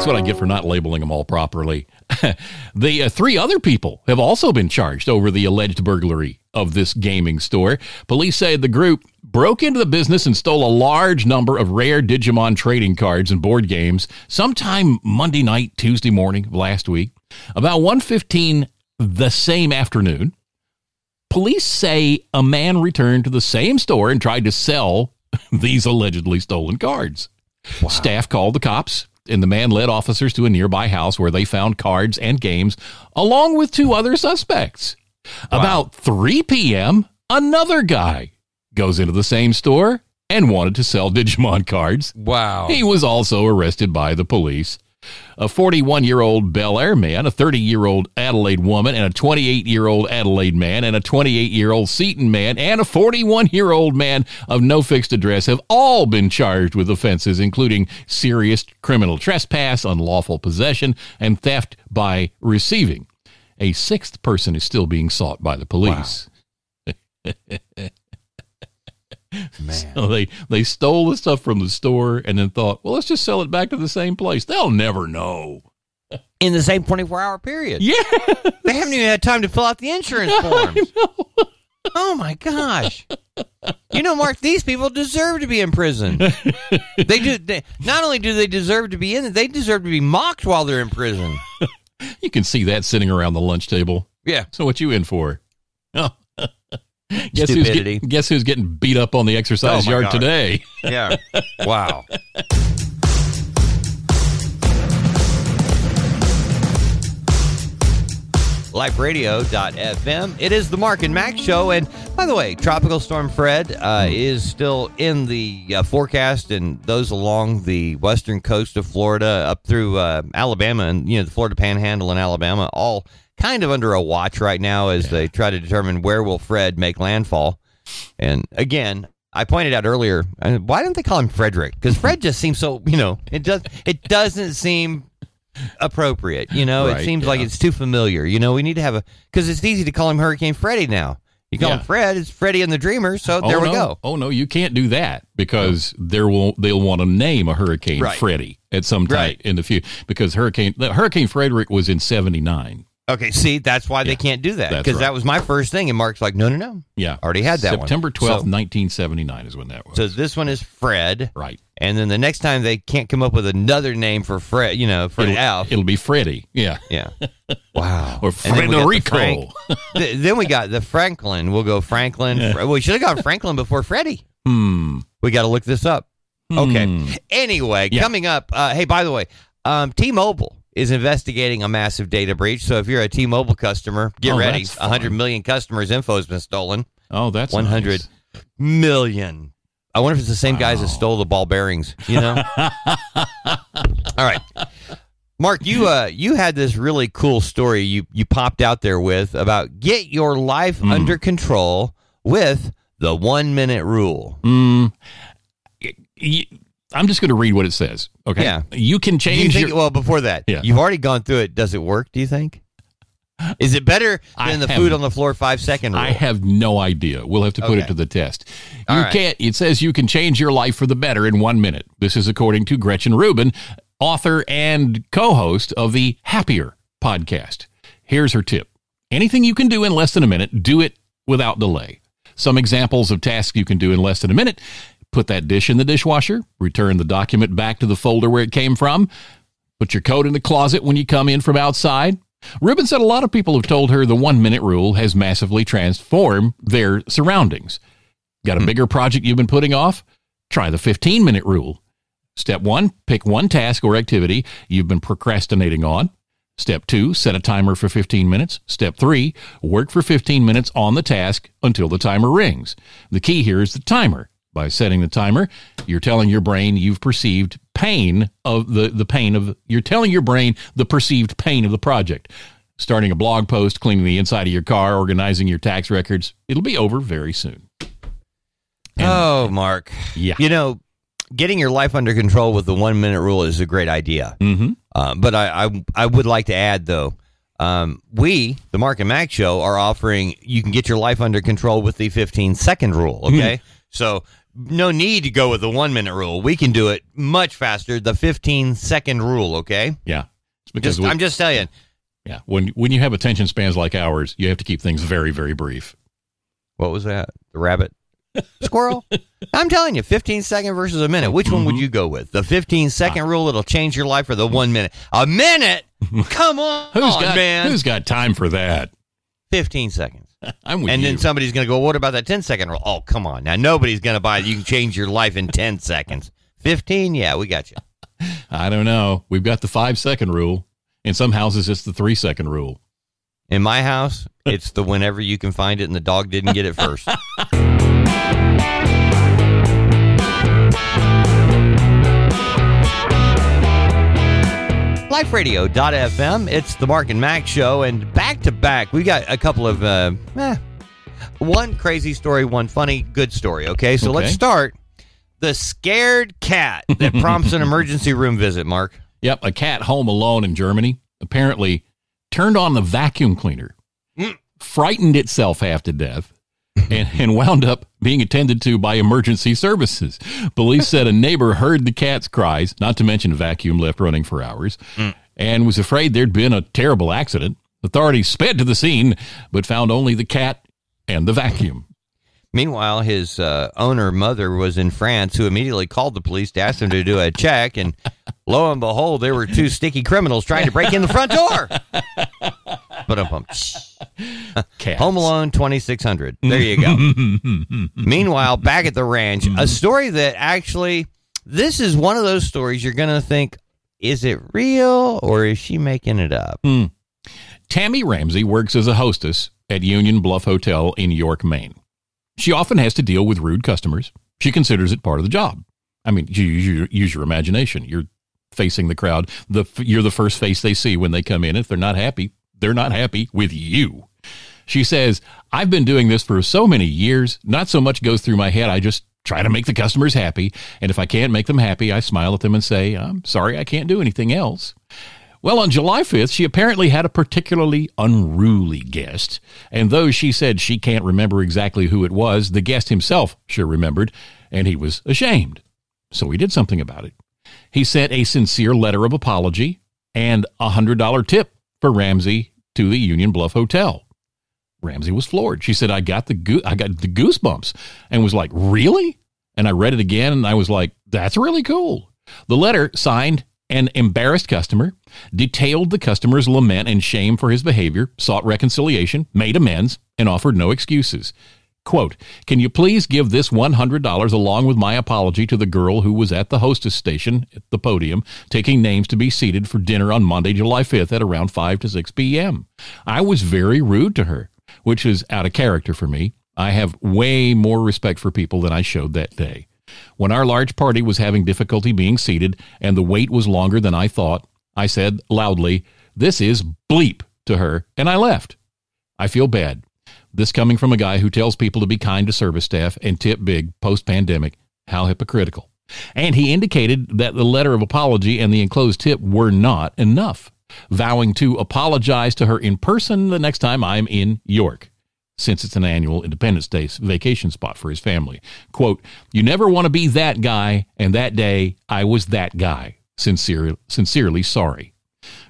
That's what I get for not labeling them all properly. <laughs> the uh, three other people have also been charged over the alleged burglary of this gaming store. Police say the group broke into the business and stole a large number of rare Digimon trading cards and board games sometime Monday night, Tuesday morning of last week. About 1:15 the same afternoon, police say a man returned to the same store and tried to sell <laughs> these allegedly stolen cards. Staff called the cops, and the man led officers to a nearby house where they found cards and games, along with two other suspects. About 3 p.m., another guy goes into the same store and wanted to sell Digimon cards. Wow. He was also arrested by the police. A 41 year old Belair man, a 30 year old Adelaide woman, and a 28 year old Adelaide man, and a 28 year old Seaton man, and a 41 year old man of no fixed address have all been charged with offenses, including serious criminal trespass, unlawful possession, and theft by receiving. A sixth person is still being sought by the police. <laughs> <laughs> Man. So they they stole the stuff from the store and then thought, well, let's just sell it back to the same place. They'll never know. <laughs> In the same 24 hour period. Yeah, They haven't even had time to fill out the insurance <laughs> forms. Oh my gosh. You know, Mark, these people deserve to be in prison. They do. They, not only do they deserve to be in it, they deserve to be mocked while they're in prison. you can see that sitting around the lunch table. Yeah. So what you in for? Oh. Guess who's Stupidity. getting, guess who's getting beat up on the exercise Oh, yard God. today? <laughs> Yeah. Wow. LifeRadio.fm. It is the Mark and Max show. And by the way, Tropical Storm Fred uh, is still in the uh, forecast, and those along the western coast of Florida up through uh, Alabama and you know the Florida Panhandle in Alabama, all kind of under a watch right now as they try to determine where will Fred make landfall. And again, I pointed out earlier, why don't they call him Frederick? Because Fred just seems so, you know, it does, it doesn't seem appropriate. You know, it Right, seems like it's too familiar. You know, we need to have a because it's easy to call him Hurricane Freddy now. You call Yeah. him Fred, it's Freddy and the Dreamer. So oh, there oh, we no. go. Oh no, you can't do that because there will they'll want to name a Hurricane Right. Freddy at some time Right. in the future because Hurricane the Hurricane Frederick was in '79. Okay, see, that's why they can't do that because right. that was my first thing, and Mark's like, no, no, no. Yeah. Already had that one. September 12th, 1979 is when that was. So this one is Fred, right. and then the next time they can't come up with another name for Fred, you know, for It'll, Alf. it'll be Freddie. Yeah. <laughs> Yeah. <laughs> Wow. Or And then we got the then we got the Franklin. We'll go Franklin. Yeah. Fre- we should have got Franklin before Freddie. Hmm. We got to look this up. Okay. Hmm. Anyway, Yeah. coming up. Uh, hey, by the way, um, T-Mobile is investigating a massive data breach. So if you're a T-Mobile customer, get Oh, ready. that's 100 customers' info has been stolen. Oh, that's 100 nice. million. I wonder if it's the same guys that stole the ball bearings. You know. <laughs> All right, Mark, you uh, you had this really cool story you you popped out there with about get your life Hmm. under control with the one minute rule. Mm, y- y- I'm just going to read what it says. Okay. Yeah. You can Do you change think? your. well, before that, Yeah. you've already gone through it. Does it work? Do you think? Is it better than the food on the floor five second rule? I have no idea. We'll have to put Okay. it to the test. You right. can't. It says you can change your life for the better in one minute. This is according to Gretchen Rubin, author and co-host of the Happier podcast. Here's her tip: anything you can do in less than a minute, do it without delay. Some examples of tasks you can do in less than a minute: put that dish in the dishwasher, return the document back to the folder where it came from, put your coat in the closet when you come in from outside. Rubin said a lot of people have told her the one minute rule has massively transformed their surroundings. Got a hmm. bigger project you've been putting off? Try the 15 minute rule. Step one, pick one task or activity you've been procrastinating on. Step two, set a timer for 15 minutes. Step three, work for 15 minutes on the task until the timer rings. The key here is the timer. By setting the timer, you're telling your brain you've perceived pain of the, the pain of, you're telling your brain the perceived pain of the project. Starting a blog post, cleaning the inside of your car, organizing your tax records, it'll be over very soon. And- oh, Mark. Yeah. You know, getting your life under control with the one minute rule is a great idea. Mm-hmm. Uh, but I, I I would like to add though, um, we the Mark and Mack show are offering you can get your life under control with the 15 second rule. Okay, so no need to go with the one minute rule. We can do it much faster. The 15 second rule. Okay, Yeah. Because just, we- I'm just saying. yeah, when when you have attention spans like ours, you have to keep things very very brief. What was that? The rabbit. <laughs> Squirrel. I'm telling you, 15 second versus a minute. Which one would Mm-hmm. you go with? The 15 second rule that'll change your life, or the one minute? A minute? <laughs> Come on, Who's got man. who's got time for that? 15 seconds. <laughs> I'm with and you. then somebody's going to go, what about that 10 second rule? Oh, come on. Now, nobody's going to buy it. You can change your life in 10 <laughs> seconds. 15? Yeah, we got you. I don't know. We've got the five second rule. In some houses, it's the three second rule. In my house, it's the whenever you can find it and the dog didn't get it first. <laughs> LifeRadio.fm. It's the Mark and Mack show, and back to back, we got a couple of uh, eh, one crazy story, one funny good story. Okay, so let's start. The scared cat that prompts an <laughs> emergency room visit. Mark. Yep, a cat home alone in Germany apparently turned on the vacuum cleaner, Mm. frightened itself half to death, and, and wound up being attended to by emergency services. Police said a neighbor heard the cat's cries, not to mention a vacuum left running for hours, Mm. and was afraid there'd been a terrible accident. Authorities sped to the scene, but found only the cat and the vacuum. Meanwhile, his uh, owner mother was in France, who immediately called the police to ask them to do a check, and lo and behold, there were two sticky criminals trying to break in the front door. But um, Cats. <laughs> Home Alone twenty six hundred. There you go. <laughs> Meanwhile, back at the ranch, a mm-hmm. story that actually this is one of those stories you're gonna think, is it real or is she making it up? Hmm. Tammy Ramsey works as a hostess at Union Bluff Hotel in York, Maine. She often has to deal with rude customers. She considers it part of the job. I mean, you use your, use your imagination. You're facing the crowd. The you're the first face they see when they come in. If they're not happy, they're not happy with you. She says, "I've been doing this for so many years. Not so much goes through my head. I just try to make the customers happy, and if I can't make them happy, I smile at them and say, "I'm sorry, I can't do anything else." Well, on July 5th, she apparently had a particularly unruly guest. And though she said she can't remember exactly who it was, the guest himself sure remembered, and he was ashamed. So he did something about it. He sent a sincere letter of apology and a $100 tip for Ramsey to to the Union Bluff Hotel. Ramsey was floored. She said, "I got the goo- I got the goosebumps," and was like, "Really?" And I read it again, and I was like, "That's really cool." The letter signed an embarrassed customer, detailed the customer's lament and shame for his behavior, sought reconciliation, made amends, and offered no excuses. Quote, Can you please give this $100 along with my apology to the girl who was at the hostess station at the podium taking names to be seated for dinner on Monday, July 5th at around 5 to 6 p.m.? I was very rude to her, which is out of character for me. I have way more respect for people than I showed that day. When our large party was having difficulty being seated and the wait was longer than I thought, I said loudly, This is bleep to her, and I left. I feel bad. This coming from a guy who tells people to be kind to service staff and tip big post pandemic. How hypocritical. And he indicated that the letter of apology and the enclosed tip were not enough, vowing to apologize to her in person the next time I'm in York since it's an annual Independence Day vacation spot for his family. Quote, You never want to be that guy, and that day I was that guy. Sincere, sincerely sorry.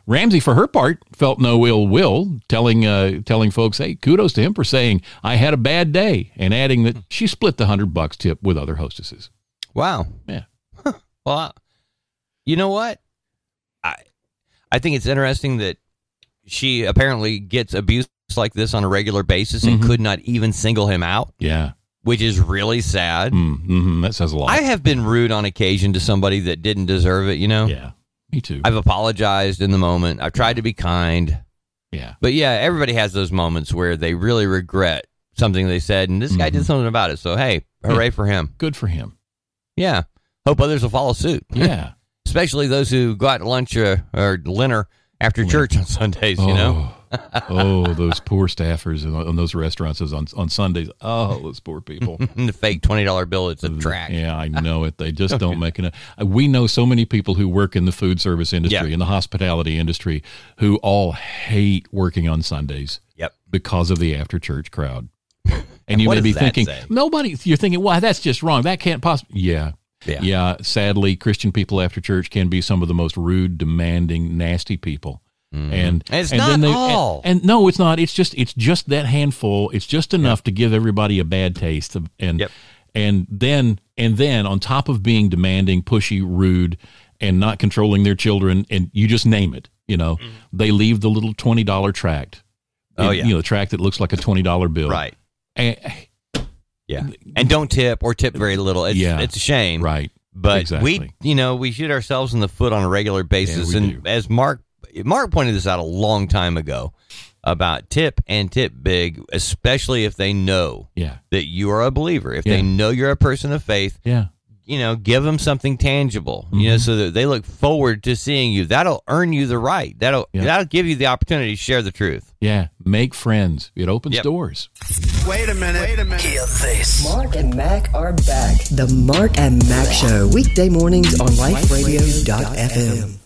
Ramsey, for her part, felt no ill will, telling uh, telling folks, "Hey, kudos to him for saying I had a bad day," and adding that she split the hundred bucks tip with other hostesses. Wow. Yeah. Well, you know what? I think it's interesting that she apparently gets abuse like this on a regular basis and Mhm. could not even single him out, Yeah, which is really sad. mm-hmm. that says a lot. I have been rude on occasion to somebody that didn't deserve it, you know? yeah, me too. I've apologized in the moment. I've tried to be kind. yeah, But yeah, everybody has those moments where they really regret something they said, and this guy did something about it. So, hey, hooray for him. good for him. Yeah. Hope others will follow suit. Yeah, Especially those who go out to lunch uh, or dinner after church on Sundays, you know? Oh, oh, those poor staffers in, in those restaurants on on Sundays. Oh, those poor people. <laughs> the fake $20 bill, it's a track. Yeah, I know it. They just don't make it. We know so many people who work in the food service industry, Yeah. in the hospitality industry, who all hate working on Sundays Yep. because of the after church crowd. <laughs> And you What may be thinking, say? nobody, you're thinking, well, that's just wrong. That can't possibly. Yeah. Yeah. Yeah. Sadly, Christian people after church can be some of the most rude, demanding, nasty people. And, And it's and not then they, all. And, and no, it's not. It's just it's just that handful. It's just enough to give everybody a bad taste. Of, and Yep. and then and then on top of being demanding, pushy, rude, and not controlling their children, and you just name it. You know, they leave the little twenty dollar tract. Mm-hmm. Oh, yeah. you know, the tract that looks like a twenty dollar bill. Right. And, Yeah. And don't tip or tip very little. It's, Yeah. it's a shame. right. But Exactly. we, you know, we shoot ourselves in the foot on a regular basis. we and do. as Mark, Mark pointed this out a long time ago about tip and tip big, especially if they know Yeah. that you are a believer. If Yeah. they know you're a person of faith, Yeah. You know, give them something tangible, you know, Mhm. so that they look forward to seeing you. That'll earn you the right. That'll Yeah. that'll give you the opportunity to share the truth. Yeah. Make friends. It opens Yep. doors. Wait a minute. Wait a minute. Hear this. Mark and Mack are back. The Mark and Mack Show, weekday mornings on liferadio.fm.